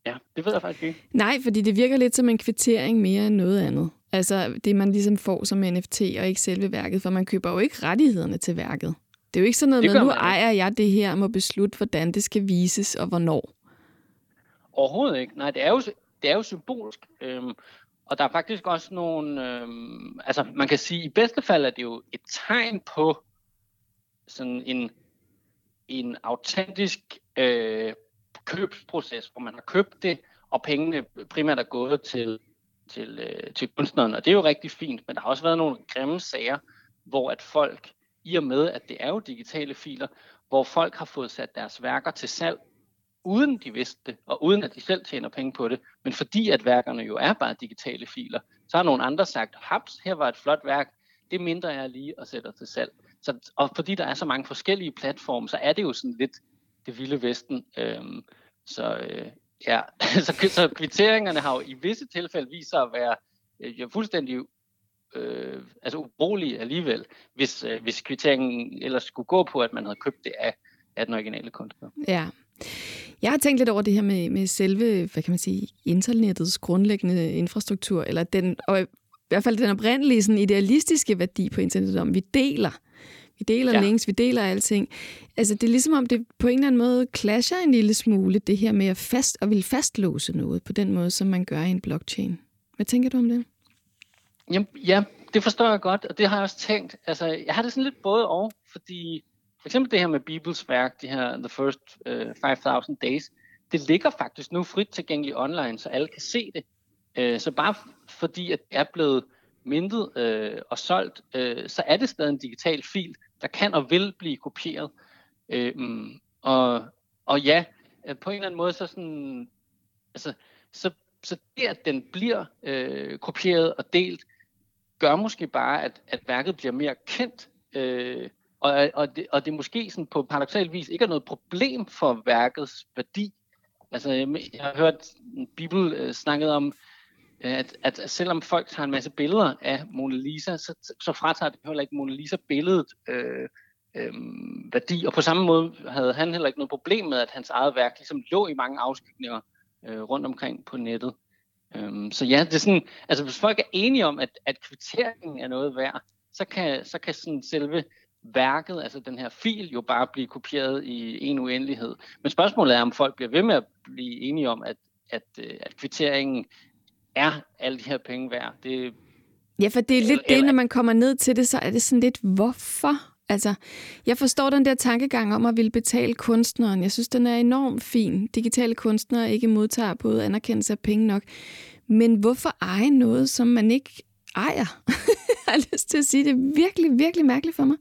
ja, det ved jeg faktisk ikke. Nej, fordi det virker lidt som en kvittering mere end noget andet. Altså det, man ligesom får som NFT, og ikke selve værket, for man køber jo ikke rettighederne til værket. Det er jo ikke sådan noget med, nu ejer jeg det her, og må beslutte, hvordan det skal vises og hvornår. Overhovedet ikke. Nej, det er jo, det er jo symbolsk. Øhm, og der er faktisk også nogle, øh, altså man kan sige, i bedste fald er det jo et tegn på sådan en, en autentisk øh, købsproces, hvor man har købt det, og pengene primært er gået til, til, øh, til kunstneren, og det er jo rigtig fint, men der har også været nogle grimme sager, hvor at folk, i og med at det er jo digitale filer, hvor folk har fået sat deres værker til salg uden de vidste det, og uden at de selv tjener penge på det. Men fordi at værkerne jo er bare digitale filer, så har nogle andre sagt, haps, her var et flot værk, det mindre jeg lige og sætter til salg. Så, og fordi der er så mange forskellige platforme, så er det jo sådan lidt det vilde vesten. Øhm, så øh, ja, så, så kvitteringerne har jo i visse tilfælde vist sig at være øh, fuldstændig øh, altså ubrugelige alligevel, hvis, øh, hvis kvitteringen ellers skulle gå på, at man havde købt det af, af den originale kunstner. Ja. Jeg har tænkt lidt over det her med, med selve, hvad kan man sige, internettets grundlæggende infrastruktur, eller den, og i hvert fald den oprindelige sådan idealistiske værdi på internettet om, vi deler. Vi deler ja. links, vi deler alting. Altså, det er ligesom om, det på en eller anden måde clasher en lille smule, det her med at fast, og vil fastlåse noget på den måde, som man gør i en blockchain. Hvad tænker du om det? Jamen, ja, det forstår jeg godt, og det har jeg også tænkt. Altså, jeg har det sådan lidt både og, fordi for eksempel det her med Bibels værk, det her The First øh, uh, 5000 Days, det ligger faktisk nu frit tilgængeligt online, så alle kan se det. Uh, så bare fordi at det er blevet mintet uh, og solgt, uh, så er det stadig en digital fil, der kan og vil blive kopieret. Uh, og, og ja, på en eller anden måde, så sådan, altså, så, så det, at den bliver uh, kopieret og delt, gør måske bare, at, at værket bliver mere kendt. Uh, og, og, det, og det måske sådan på paradoxal vis ikke er noget problem for værkets værdi. Altså, jeg har hørt Bibel øh, snakket om, øh, at, at selvom folk tager en masse billeder af Mona Lisa, så, så fratager det heller ikke Mona Lisa billedet øh, øh, værdi. Og på samme måde havde han heller ikke noget problem med, at hans eget værk ligesom lå i mange afskygninger øh, rundt omkring på nettet. Øhm, så ja, det er sådan, altså hvis folk er enige om, at, at kvitteringen er noget værd, så kan, så kan sådan selve værket, altså den her fil, jo bare blive kopieret i en uendelighed. Men spørgsmålet er, om folk bliver ved med at blive enige om, at, at, øh, at kvitteringen er alle de her penge værd. Det, ja, for det er lidt eller, det, når man kommer ned til det, så er det sådan lidt, hvorfor? Altså, jeg forstår den der tankegang om at ville betale kunstneren. Jeg synes, den er enormt fin. Digitale kunstnere ikke modtager både anerkendelse af penge nok. Men hvorfor eje noget, som man ikke ejer? jeg har lyst til at sige, det er virkelig, virkelig mærkeligt for mig.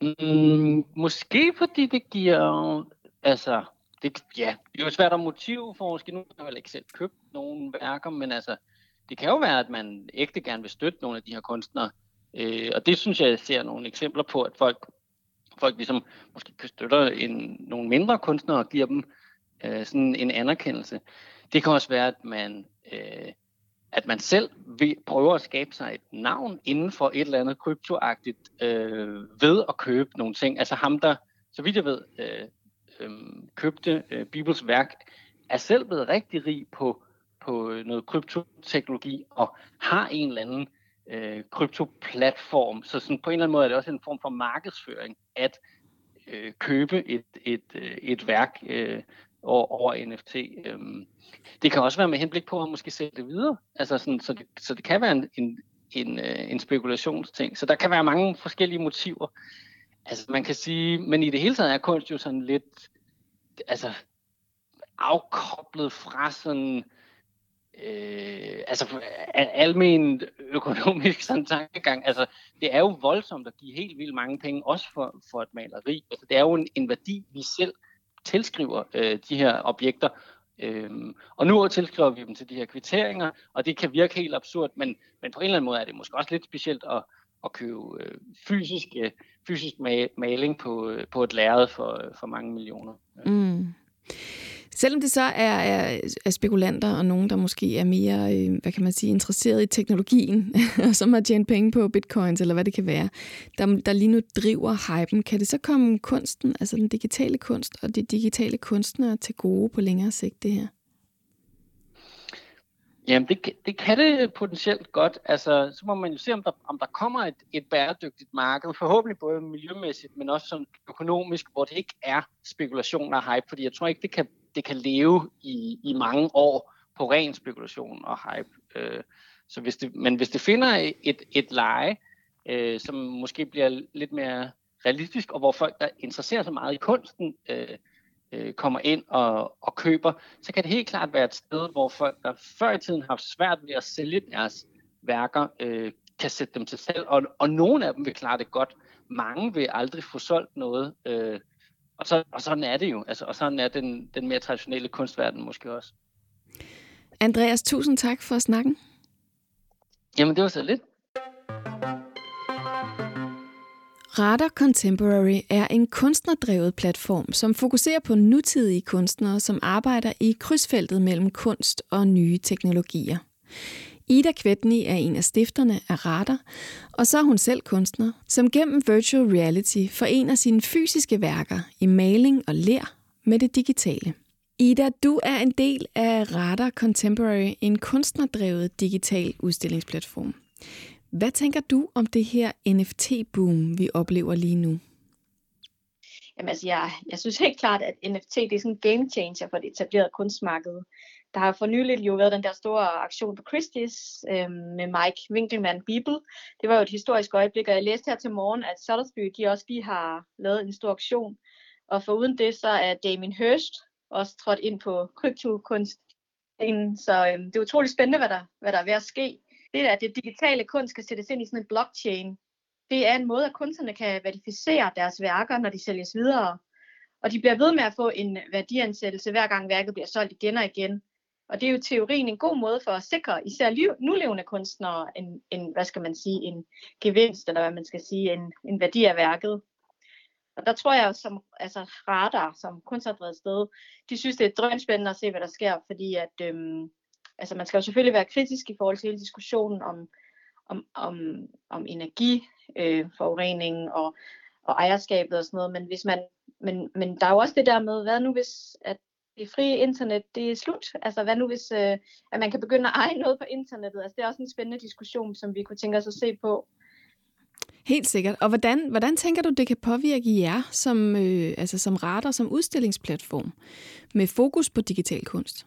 Mm, måske fordi det giver, altså, det, ja, det er jo svært at motivforske. Nu har jeg ikke selv købt nogen værker, men altså, det kan jo være, at man ægte gerne vil støtte nogle af de her kunstnere. Øh, og det synes jeg, jeg ser nogle eksempler på, at folk, folk ligesom måske støtter en, nogle mindre kunstnere og giver dem øh, sådan en anerkendelse. Det kan også være, at man, øh, at man selv vil prøve at skabe sig et navn inden for et eller andet kryptoagtigt øh, ved at købe nogle ting. Altså ham, der, så vidt jeg ved, øh, øh, købte øh, Bibels værk, er selv blevet rigtig rig på, på noget kryptoteknologi og har en eller anden øh, kryptoplatform. Så sådan på en eller anden måde er det også en form for markedsføring at øh, købe et, et, øh, et værk øh, over, over NFT. Øhm, det kan også være med henblik på at måske sælge det videre. Altså sådan, så, det, så det kan være en, en, en, øh, en spekulationsting. Så der kan være mange forskellige motiver. Altså man kan sige, men i det hele taget er kunst jo sådan lidt altså, afkoblet fra sådan øh, altså almen økonomisk sådan tankegang, altså det er jo voldsomt at give helt vildt mange penge, også for, for et maleri. Altså, det er jo en, en værdi, vi selv tilskriver øh, de her objekter, Øhm, og nu tilskriver vi dem til de her kvitteringer, og det kan virke helt absurd, men, men på en eller anden måde er det måske også lidt specielt at, at købe øh, fysisk, øh, fysisk maling på, øh, på et lærred for, for mange millioner. Mm. Selvom det så er, er, er spekulanter og nogen, der måske er mere, øh, hvad kan man sige, interesseret i teknologien, og som har tjent penge på bitcoins, eller hvad det kan være, der, der lige nu driver hypen, kan det så komme kunsten, altså den digitale kunst og de digitale kunstnere til gode på længere sigt, det her? Jamen, det, det kan det potentielt godt. Altså, så må man jo se, om der, om der kommer et, et bæredygtigt marked, forhåbentlig både miljømæssigt, men også sådan økonomisk, hvor det ikke er spekulation og hype, fordi jeg tror ikke, det kan det kan leve i, i mange år på ren spekulation og hype. Øh, så hvis det, men hvis det finder et, et leje, øh, som måske bliver lidt mere realistisk, og hvor folk, der interesserer sig meget i kunsten, øh, øh, kommer ind og, og køber, så kan det helt klart være et sted, hvor folk, der før i tiden har haft svært ved at sælge deres værker, øh, kan sætte dem til salg, og, og nogle af dem vil klare det godt. Mange vil aldrig få solgt noget, øh, og, så, og sådan er det jo. Altså, og sådan er den, den mere traditionelle kunstverden måske også. Andreas, tusind tak for snakken. Jamen, det var så lidt. Radar Contemporary er en kunstnerdrevet platform, som fokuserer på nutidige kunstnere, som arbejder i krydsfeltet mellem kunst og nye teknologier. Ida Kvetni er en af stifterne af Radar, og så er hun selv kunstner, som gennem virtual reality forener sine fysiske værker i maling og ler med det digitale. Ida, du er en del af Radar Contemporary, en kunstnerdrevet digital udstillingsplatform. Hvad tænker du om det her NFT-boom, vi oplever lige nu? Jamen altså, jeg, jeg synes helt klart, at NFT det er sådan en game changer for det etablerede kunstmarked. Der har for nylig jo været den der store aktion på Christie's øh, med Mike Winkelmann Bibel. Det var jo et historisk øjeblik, og jeg læste her til morgen, at Sotheby's de også lige har lavet en stor aktion. Og for uden det, så er Damien Hirst også trådt ind på kryptokunst. Så øh, det er utroligt spændende, hvad der, hvad der er ved at ske. Det er, at det digitale kunst skal sættes ind i sådan en blockchain. Det er en måde, at kunstnerne kan verificere deres værker, når de sælges videre. Og de bliver ved med at få en værdiansættelse, hver gang værket bliver solgt igen og igen. Og det er jo teorien en god måde for at sikre især liv, nulevende kunstnere en, en, hvad skal man sige, en gevinst, eller hvad man skal sige, en, en værdi af værket. Og der tror jeg, som altså, radar, som kunstnerdrevet sted, de synes, det er drønspændende at se, hvad der sker, fordi at, øhm, altså, man skal jo selvfølgelig være kritisk i forhold til hele diskussionen om, om, om, om energiforurening øh, og og ejerskabet og sådan noget, men hvis man, men, men der er jo også det der med, hvad nu hvis, at det frie internet, det er slut? Altså hvad nu hvis, øh, at man kan begynde at eje noget på internettet? Altså det er også en spændende diskussion, som vi kunne tænke os at se på. Helt sikkert. Og hvordan, hvordan tænker du, det kan påvirke jer som, øh, altså som radar, som udstillingsplatform med fokus på digital kunst?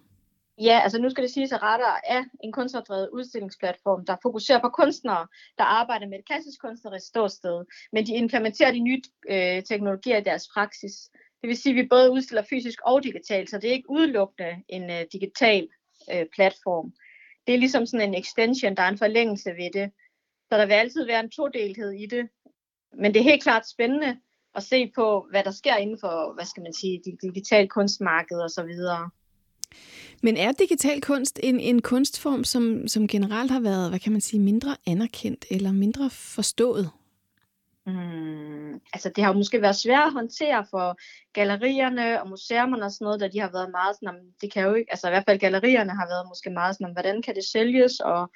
Ja, altså nu skal det siges, at Radar er en kunstnerdrevet udstillingsplatform, der fokuserer på kunstnere, der arbejder med et klassisk kunstnerisk ståsted, men de implementerer de nye øh, teknologier i deres praksis. Det vil sige, at vi både udstiller fysisk og digitalt, så det er ikke udelukkende en øh, digital øh, platform. Det er ligesom sådan en extension, der er en forlængelse ved det. Så der vil altid være en todelhed i det. Men det er helt klart spændende at se på, hvad der sker inden for, hvad skal man sige, det digitale kunstmarked og så videre. Men er digital kunst en, en kunstform, som, som generelt har været, hvad kan man sige, mindre anerkendt eller mindre forstået? Mm, altså det har jo måske været svært at håndtere for gallerierne og museerne og sådan noget, da de har været meget sådan, det kan jo ikke, altså i hvert fald gallerierne har været måske meget sådan, hvordan kan det sælges, og,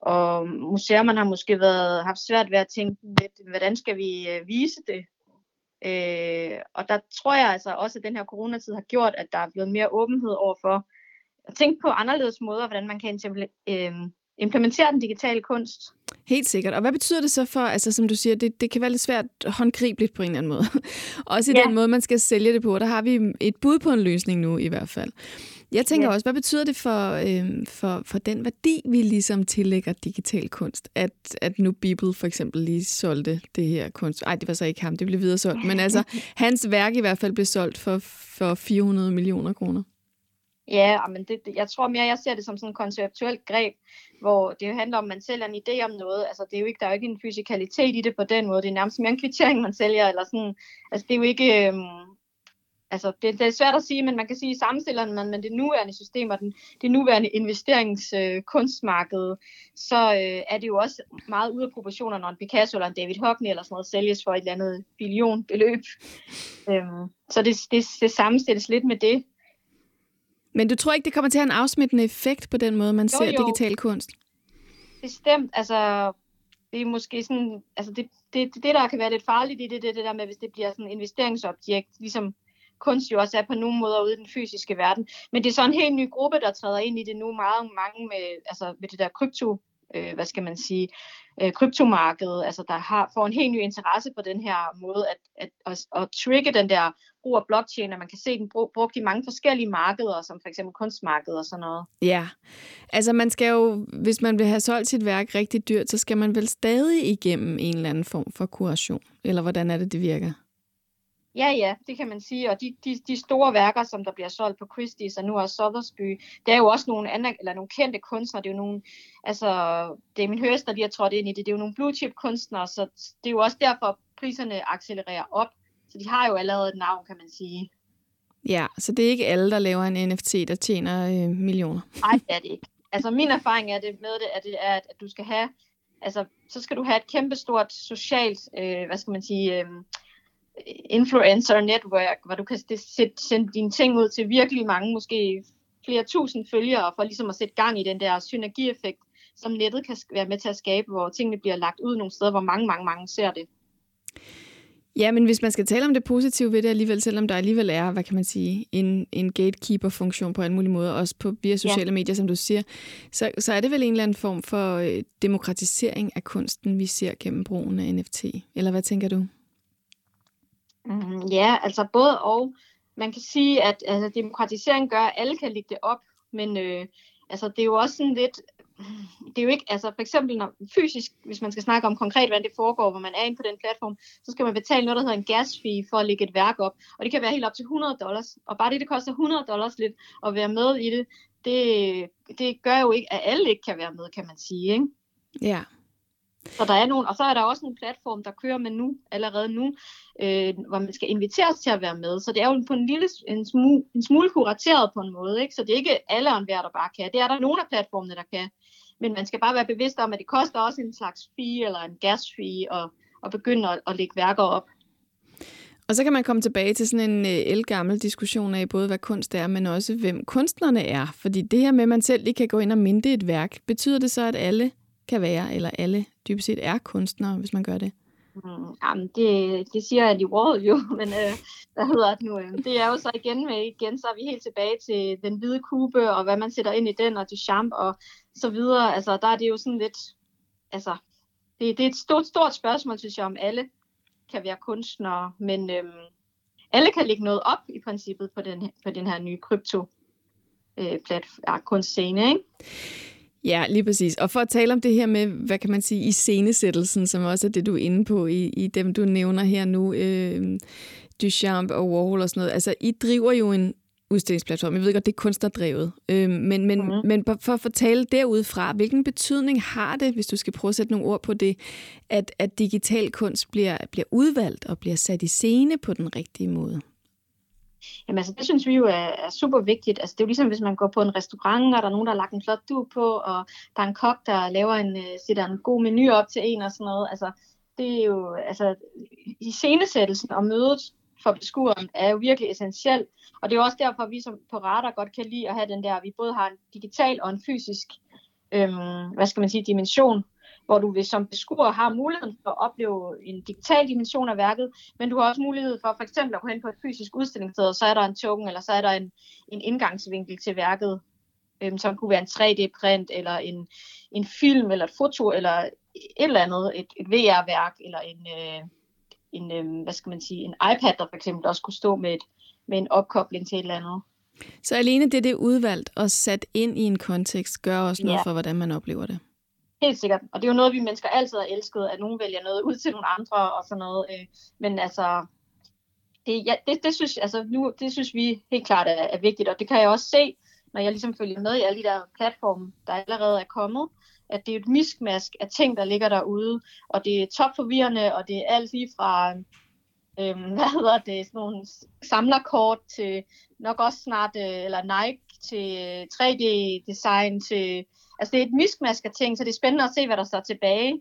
og museerne har måske været, haft svært ved at tænke lidt, hvordan skal vi øh, vise det? Øh, og der tror jeg altså også, at den her coronatid har gjort, at der er blevet mere åbenhed overfor at tænke på anderledes måder, hvordan man kan øh, implementere den digitale kunst. Helt sikkert. Og hvad betyder det så for, altså som du siger, det, det kan være lidt svært håndgribeligt på en eller anden måde. Også i ja. den måde, man skal sælge det på. Der har vi et bud på en løsning nu i hvert fald. Jeg tænker ja. også, hvad betyder det for, øh, for, for den værdi, vi ligesom tillægger digital kunst? At, at nu Bibel for eksempel lige solgte det her kunst. Ej, det var så ikke ham, det blev videre solgt. Men altså, hans værk i hvert fald blev solgt for, for 400 millioner kroner. Ja, ah, men det, jeg tror mere, jeg ser det som sådan et konceptuelt greb, hvor det jo handler om, at man sælger en idé om noget. Altså, det er jo ikke, der er jo ikke en fysikalitet i det på den måde. Det er nærmest mere en kvittering, man sælger. Eller sådan. Altså, det er jo ikke... Øhm, altså, det, det, er svært at sige, men man kan sige, sammenstiller man med det nuværende system og den, det nuværende investeringskunstmarked, øh, så øh, er det jo også meget ude af proportioner, når en Picasso eller en David Hockney eller sådan noget sælges for et eller andet billion beløb. øhm, så det, det, det sammenstilles lidt med det. Men du tror ikke, det kommer til at have en afsmittende effekt på den måde, man jo, ser jo. digital kunst? Bestemt. Altså, det er måske sådan, altså det, det, det, der kan være lidt farligt i det, det, det der med, hvis det bliver sådan et investeringsobjekt, ligesom kunst jo også er på nogle måder ude i den fysiske verden. Men det er så en helt ny gruppe, der træder ind i det nu. Meget mange med, altså med det der krypto, øh, hvad skal man sige, øh, kryptomarkedet, altså der har, får en helt ny interesse på den her måde at, at, at, at trigge den der brug af blockchain, at man kan se den brugt i mange forskellige markeder, som for eksempel kunstmarkedet og sådan noget. Ja, altså man skal jo, hvis man vil have solgt sit værk rigtig dyrt, så skal man vel stadig igennem en eller anden form for kuration, eller hvordan er det, det virker? Ja, ja, det kan man sige. Og de, de, de store værker, som der bliver solgt på Christie's og nu også Sothersby, det er jo også nogle, andre, eller nogle kendte kunstnere. Det er jo nogle, altså, det er min høster, de har trådt ind i det. Det er jo nogle blue chip kunstnere, så det er jo også derfor, priserne accelererer op. Så de har jo allerede et navn, kan man sige. Ja, så det er ikke alle, der laver en NFT, der tjener øh, millioner. Nej, det er det ikke. Altså min erfaring er det med det, at, det er, at du skal have, altså så skal du have et kæmpestort socialt, øh, hvad skal man sige, øh, influencer network, hvor du kan sende dine ting ud til virkelig mange, måske flere tusind følgere, for ligesom at sætte gang i den der synergieffekt, som nettet kan være med til at skabe, hvor tingene bliver lagt ud nogle steder, hvor mange, mange, mange ser det. Ja, men hvis man skal tale om det positive ved det alligevel, selvom der alligevel er, hvad kan man sige, en, en gatekeeper-funktion på en mulig måde, også på via sociale ja. medier, som du siger, så, så er det vel en eller anden form for øh, demokratisering af kunsten, vi ser gennem brugen af NFT. Eller hvad tænker du? Mm, ja, altså både og. Man kan sige, at altså, demokratisering gør, at alle kan lægge det op, men øh, altså, det er jo også sådan lidt, det er jo ikke, altså for eksempel når, fysisk, hvis man skal snakke om konkret, hvordan det foregår, hvor man er inde på den platform, så skal man betale noget, der hedder en gas fee for at lægge et værk op, og det kan være helt op til 100 dollars, og bare det, det koster 100 dollars lidt at være med i det, det, det gør jo ikke, at alle ikke kan være med, kan man sige, ikke? Ja. Så der er nogen, og så er der også en platform, der kører med nu, allerede nu, øh, hvor man skal inviteres til at være med. Så det er jo på en lille en smule, en smule kurateret på en måde, ikke? Så det er ikke alle og enhver, der bare kan. Det er der nogle af platformene, der kan. Men man skal bare være bevidst om, at det koster også en slags fee eller en gas fee at, at begynde at, at lægge værker op. Og så kan man komme tilbage til sådan en øh, elgammel diskussion af både, hvad kunst er, men også hvem kunstnerne er. Fordi det her med, at man selv lige kan gå ind og minde et værk, betyder det så, at alle kan være, eller alle dybest set er kunstnere, hvis man gør det? Mm, jamen, det, det siger Andy Warhol jo, men øh, hvad hedder det nu? Øh, det er jo så igen med, igen, så er vi helt tilbage til den hvide kube, og hvad man sætter ind i den, og Duchamp og så videre. Altså, der er det jo sådan lidt, altså, det, det er et stort, stort spørgsmål, synes jeg, om alle kan være kunstnere, men øhm, alle kan lægge noget op i princippet på den, på den her nye krypto øh, platform, kunstscene, ikke? Ja, lige præcis. Og for at tale om det her med, hvad kan man sige, iscenesættelsen, som også er det, du er inde på i, i dem, du nævner her nu, øh, Duchamp og Warhol og sådan noget. Altså, I driver jo en udstillingsplatform. Jeg ved godt, det er kunstnerdrevet. Øh, men men, mm-hmm. men for at fortælle derudfra, hvilken betydning har det, hvis du skal prøve at sætte nogle ord på det, at, at digital kunst bliver, bliver udvalgt og bliver sat i scene på den rigtige måde? Jamen altså, det synes vi jo er, er super vigtigt. Altså, det er jo ligesom, hvis man går på en restaurant, og der er nogen, der har lagt en flot du på, og der er en kok, der laver en, øh, sætter en god menu op til en og sådan noget. Altså, det er jo, altså, i scenesættelsen og mødet for beskueren er jo virkelig essentielt. Og det er jo også derfor, at vi som på Radar godt kan lide at have den der, vi både har en digital og en fysisk, øhm, hvad skal man sige, dimension hvor du hvis som beskuer har muligheden for at opleve en digital dimension af værket, men du har også mulighed for for eksempel at gå hen på et fysisk udstillingssted, og så er der en token, eller så er der en, en indgangsvinkel til værket, øhm, som kunne være en 3D-print, eller en, en film, eller et foto, eller et eller andet, et, et VR-værk, eller en, øh, en øh, hvad skal man sige, en iPad, der for eksempel også kunne stå med, et, med en opkobling til et eller andet. Så alene det, det er udvalgt og sat ind i en kontekst, gør også noget ja. for, hvordan man oplever det? Helt sikkert. Og det er jo noget, vi mennesker altid har elsket, at nogen vælger noget ud til nogle andre og sådan noget. Øh. Men altså, det, ja, det, det, synes, altså, nu, det synes vi helt klart er, er vigtigt, og det kan jeg også se, når jeg ligesom følger med i alle de der platforme, der allerede er kommet, at det er et miskmask af ting, der ligger derude, og det er topforvirrende, og det er alt lige fra, øhm, hvad hedder det, sådan nogle samlerkort til nok også snart, øh, eller Nike til øh, 3D-design til Altså det er et miskmask af ting, så det er spændende at se, hvad der står tilbage.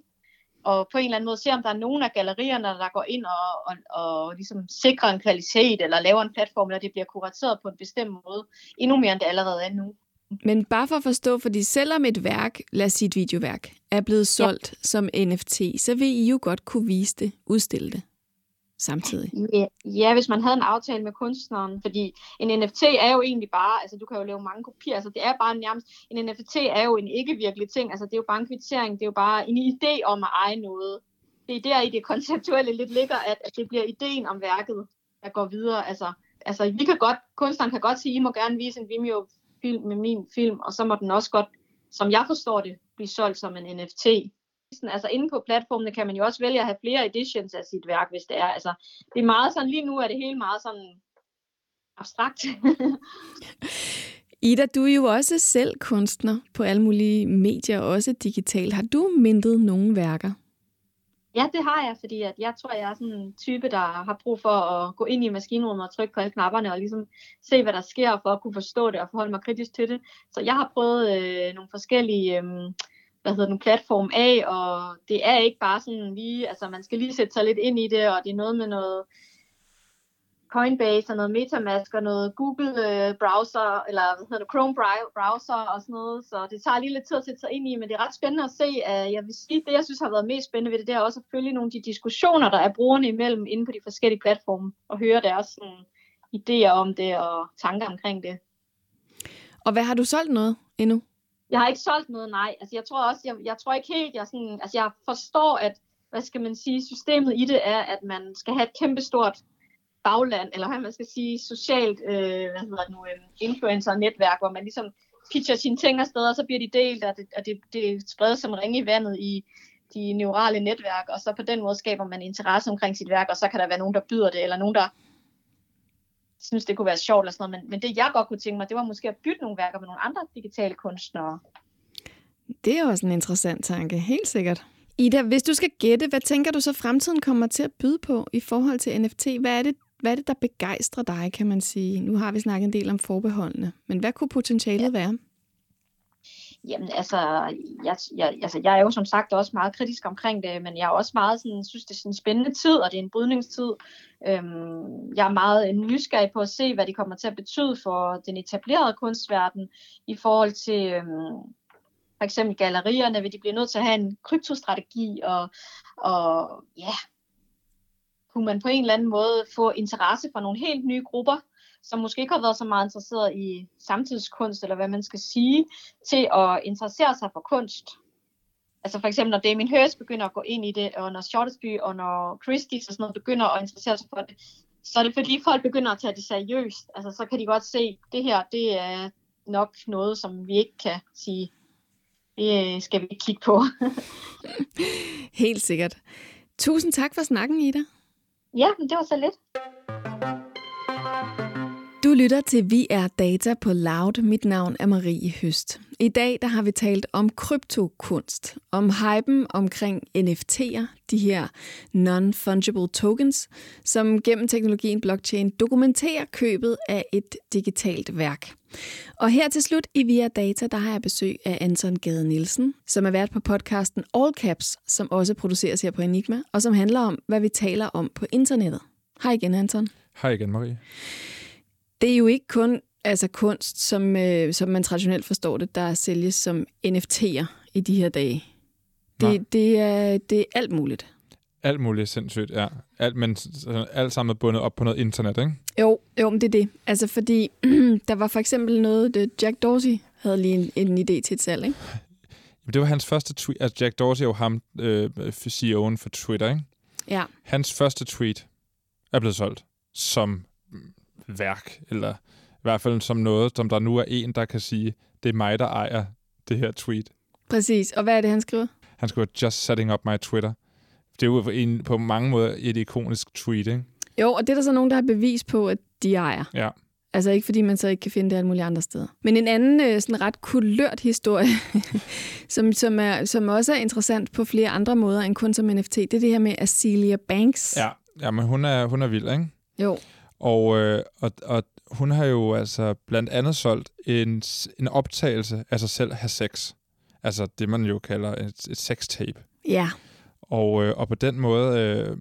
Og på en eller anden måde se, om der er nogen af gallerierne, der går ind og, og, og ligesom sikrer en kvalitet, eller laver en platform, eller det bliver kurateret på en bestemt måde. Endnu mere, end det allerede er nu. Men bare for at forstå, fordi selvom et værk, lad os sige et videoværk, er blevet solgt ja. som NFT, så vil I jo godt kunne vise det, udstille det samtidig? Ja, ja, hvis man havde en aftale med kunstneren, fordi en NFT er jo egentlig bare, altså du kan jo lave mange kopier, altså det er bare nærmest, en NFT er jo en ikke-virkelig ting, altså det er jo bare en kvittering, det er jo bare en idé om at eje noget. Det er der i det konceptuelle lidt ligger, at, at det bliver ideen om værket, der går videre, altså, altså vi kan godt, kunstneren kan godt sige, I må gerne vise en Vimeo film med min film, og så må den også godt, som jeg forstår det, blive solgt som en NFT altså inde på platformene kan man jo også vælge at have flere editions af sit værk, hvis det er. Altså, det er meget sådan, lige nu er det hele meget sådan abstrakt. Ida, du er jo også selv kunstner på alle mulige medier, også digitalt. Har du mindet nogle værker? Ja, det har jeg, fordi at jeg tror, jeg er sådan en type, der har brug for at gå ind i maskinrummet og trykke på alle knapperne og ligesom se, hvad der sker, for at kunne forstå det og forholde mig kritisk til det. Så jeg har prøvet øh, nogle forskellige øh, hvad hedder den, platform af, og det er ikke bare sådan lige, altså man skal lige sætte sig lidt ind i det, og det er noget med noget Coinbase og noget Metamask og noget Google øh, browser, eller hvad hedder det, Chrome browser og sådan noget, så det tager lige lidt tid at sætte sig ind i, men det er ret spændende at se, at jeg vil sige, det jeg synes har været mest spændende ved det, det er også at følge nogle af de diskussioner, der er brugerne imellem inde på de forskellige platforme, og høre deres sådan, idéer om det og tanker omkring det. Og hvad har du solgt noget endnu? Jeg har ikke solgt noget, nej. Altså, jeg tror også, jeg, jeg tror ikke helt, jeg, sådan, altså, jeg forstår, at hvad skal man sige, systemet i det er, at man skal have et kæmpestort bagland, eller hvad man skal sige, socialt øh, hvad hedder det nu, øh, influencer-netværk, hvor man ligesom pitcher sine ting afsted, og så bliver de delt, og det, og det, det spredes som ringe i vandet i de neurale netværk, og så på den måde skaber man interesse omkring sit værk, og så kan der være nogen, der byder det, eller nogen, der synes, det kunne være sjovt eller sådan noget. Men, men det, jeg godt kunne tænke mig, det var måske at bytte nogle værker med nogle andre digitale kunstnere. Det er også en interessant tanke, helt sikkert. Ida, hvis du skal gætte, hvad tænker du så fremtiden kommer til at byde på i forhold til NFT? Hvad er det, hvad er det der begejstrer dig, kan man sige? Nu har vi snakket en del om forbeholdene, men hvad kunne potentialet ja. være? Jamen altså jeg, jeg, altså, jeg er jo som sagt også meget kritisk omkring det, men jeg er også meget sådan, synes, det er en spændende tid, og det er en brydningstid. Øhm, jeg er meget øh, nysgerrig på at se, hvad det kommer til at betyde for den etablerede kunstverden i forhold til øhm, for eksempel gallerierne, vil de blive nødt til at have en kryptostrategi, og, og ja, kunne man på en eller anden måde få interesse fra nogle helt nye grupper, som måske ikke har været så meget interesseret i samtidskunst, eller hvad man skal sige, til at interessere sig for kunst. Altså for eksempel, når Damien Hirst begynder at gå ind i det, og når Shortesby og når Christie og sådan noget begynder at interessere sig for det, så er det fordi folk begynder at tage det seriøst. Altså så kan de godt se, at det her, det er nok noget, som vi ikke kan sige, det skal vi ikke kigge på. Helt sikkert. Tusind tak for snakken, Ida. Ja, det var så lidt. Du lytter til Vi er Data på Loud. Mit navn er Marie Høst. I dag der har vi talt om kryptokunst, om hypen omkring NFT'er, de her non-fungible tokens, som gennem teknologien blockchain dokumenterer købet af et digitalt værk. Og her til slut i Via Data, der har jeg besøg af Anton Gade Nielsen, som er vært på podcasten All Caps, som også produceres her på Enigma, og som handler om, hvad vi taler om på internettet. Hej igen, Anton. Hej igen, Marie. Det er jo ikke kun altså kunst, som, øh, som man traditionelt forstår det, der sælges som NFT'er i de her dage. Det, det, er, det er alt muligt. Alt muligt sindssygt, ja. Alt, men alt sammen er bundet op på noget internet, ikke? Jo, jo, men det er det. Altså fordi, der var for eksempel noget, det Jack Dorsey havde lige en, en idé til et salg, ikke? Det var hans første tweet. Altså Jack Dorsey er jo ham, øh, CEO'en for Twitter, ikke? Ja. Hans første tweet er blevet solgt som værk, eller i hvert fald som noget, som der nu er en, der kan sige, det er mig, der ejer det her tweet. Præcis. Og hvad er det, han skriver? Han skriver, just setting up my Twitter. Det er jo en, på mange måder et ikonisk tweet, ikke? Jo, og det er der så nogen, der har bevis på, at de ejer. Ja. Altså ikke fordi man så ikke kan finde det alle mulige andre steder. Men en anden øh, sådan ret kulørt historie, som, som, er, som også er interessant på flere andre måder end kun som NFT, det er det her med Azealia Banks. Ja, ja men hun er, hun er vild, ikke? Jo. Og, øh, og, og hun har jo altså blandt andet solgt en, en optagelse af sig selv have sex. Altså det, man jo kalder et, et sextape. Ja. Og, øh, og på den måde øh,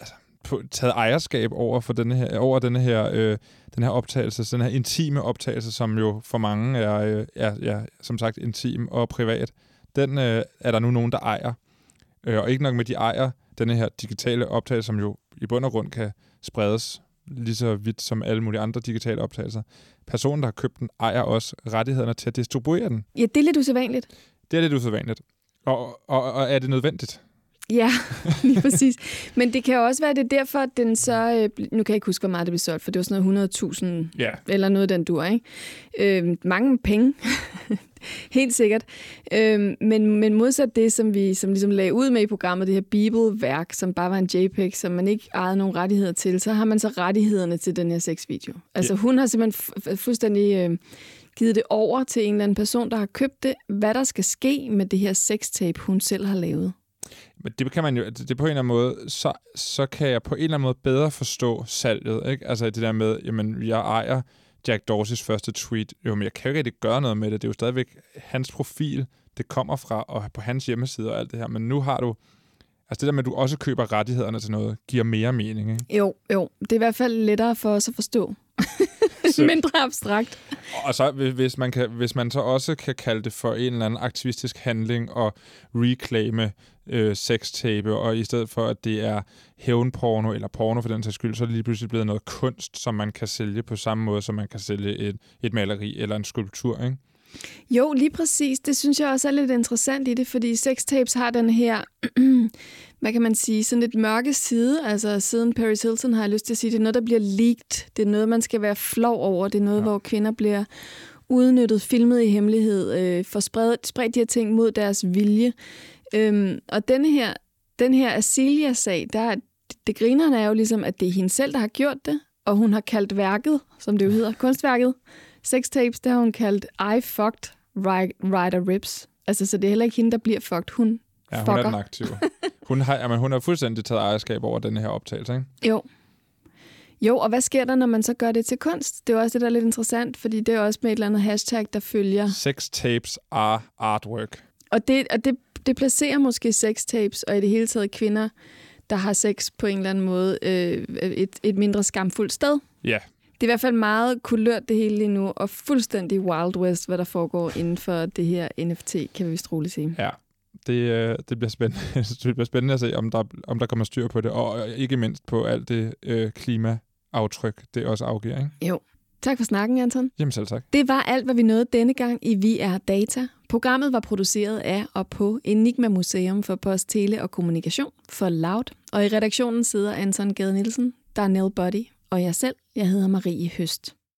altså, på, taget ejerskab over for denne her, over denne her, øh, den her optagelse, den her intime optagelse, som jo for mange er, øh, er ja, som sagt intim og privat. Den øh, er der nu nogen, der ejer. Øh, og ikke nok med, de ejer denne her digitale optagelse, som jo i bund og grund kan spredes lige så vidt som alle mulige andre digitale optagelser. Personen, der har købt den, ejer også rettighederne til at distribuere den. Ja, det er lidt usædvanligt. Det er lidt usædvanligt. Og, og, og er det nødvendigt? Ja, lige præcis. Men det kan også være, det er derfor, at den så... Øh, nu kan jeg ikke huske, hvor meget det blev solgt, for det var sådan noget 100.000 ja. eller noget den dur, ikke? Øh, mange penge. Helt sikkert. Øh, men, men modsat det, som vi som ligesom lagde ud med i programmet, det her Bibelværk, som bare var en JPEG, som man ikke ejede nogen rettigheder til, så har man så rettighederne til den her sexvideo. Altså ja. hun har simpelthen fuldstændig øh, givet det over til en eller anden person, der har købt det, hvad der skal ske med det her sextape, hun selv har lavet. Men det kan man jo, det på en eller anden måde, så, så kan jeg på en eller anden måde bedre forstå salget, ikke? Altså det der med, jamen, jeg ejer Jack Dorseys første tweet, jo, men jeg kan jo ikke rigtig gøre noget med det. Det er jo stadigvæk hans profil, det kommer fra, og på hans hjemmeside og alt det her. Men nu har du, altså det der med, at du også køber rettighederne til noget, giver mere mening, ikke? Jo, jo. Det er i hvert fald lettere for os at forstå. Mindre abstrakt. Og så hvis man, kan, hvis man så også kan kalde det for en eller anden aktivistisk handling og reclaime øh, sextape, og i stedet for, at det er hævnporno eller porno for den sags skyld, så er det lige pludselig blevet noget kunst, som man kan sælge på samme måde, som man kan sælge et, et maleri eller en skulptur, ikke? Jo, lige præcis. Det synes jeg også er lidt interessant i det, fordi sextapes har den her, hvad kan man sige, sådan lidt mørke side. Altså siden Paris Hilton har jeg lyst til at sige, det er noget, der bliver leaked. Det er noget, man skal være flov over. Det er noget, ja. hvor kvinder bliver udnyttet, filmet i hemmelighed, øh, får spredt, spredt de her ting mod deres vilje. Øhm, og denne her, den her Asilia-sag, der, det grinerne er jo ligesom, at det er hende selv, der har gjort det, og hun har kaldt værket, som det jo hedder, kunstværket, sextapes, der har hun kaldt I fucked Ryder Rips. Altså, så det er heller ikke hende, der bliver fucked. Hun Ja, hun fucker. er den aktive. Hun har, jamen, hun har fuldstændig taget ejerskab over den her optagelse, ikke? Jo. Jo, og hvad sker der, når man så gør det til kunst? Det er også det, der er lidt interessant, fordi det er også med et eller andet hashtag, der følger. Sex tapes are artwork. Og det, og det, det placerer måske sextapes og i det hele taget kvinder, der har sex på en eller anden måde, øh, et, et mindre skamfuldt sted. Ja. Det er i hvert fald meget kulørt det hele lige nu, og fuldstændig Wild West, hvad der foregår inden for det her NFT, kan vi vist roligt sige. Ja, det, øh, det, bliver spændende. det bliver spændende at se, om der, om der kommer styr på det, og ikke mindst på alt det øh, klimaaftryk, det også afgiver. Ikke? Jo. Tak for snakken, Anton. Jamen selv tak. Det var alt, hvad vi nåede denne gang i Vi er Data. Programmet var produceret af og på Enigma Museum for Post, Tele og Kommunikation for Loud. Og i redaktionen sidder Anton Gade Nielsen, Darnell Buddy og jeg selv. Jeg hedder Marie Høst.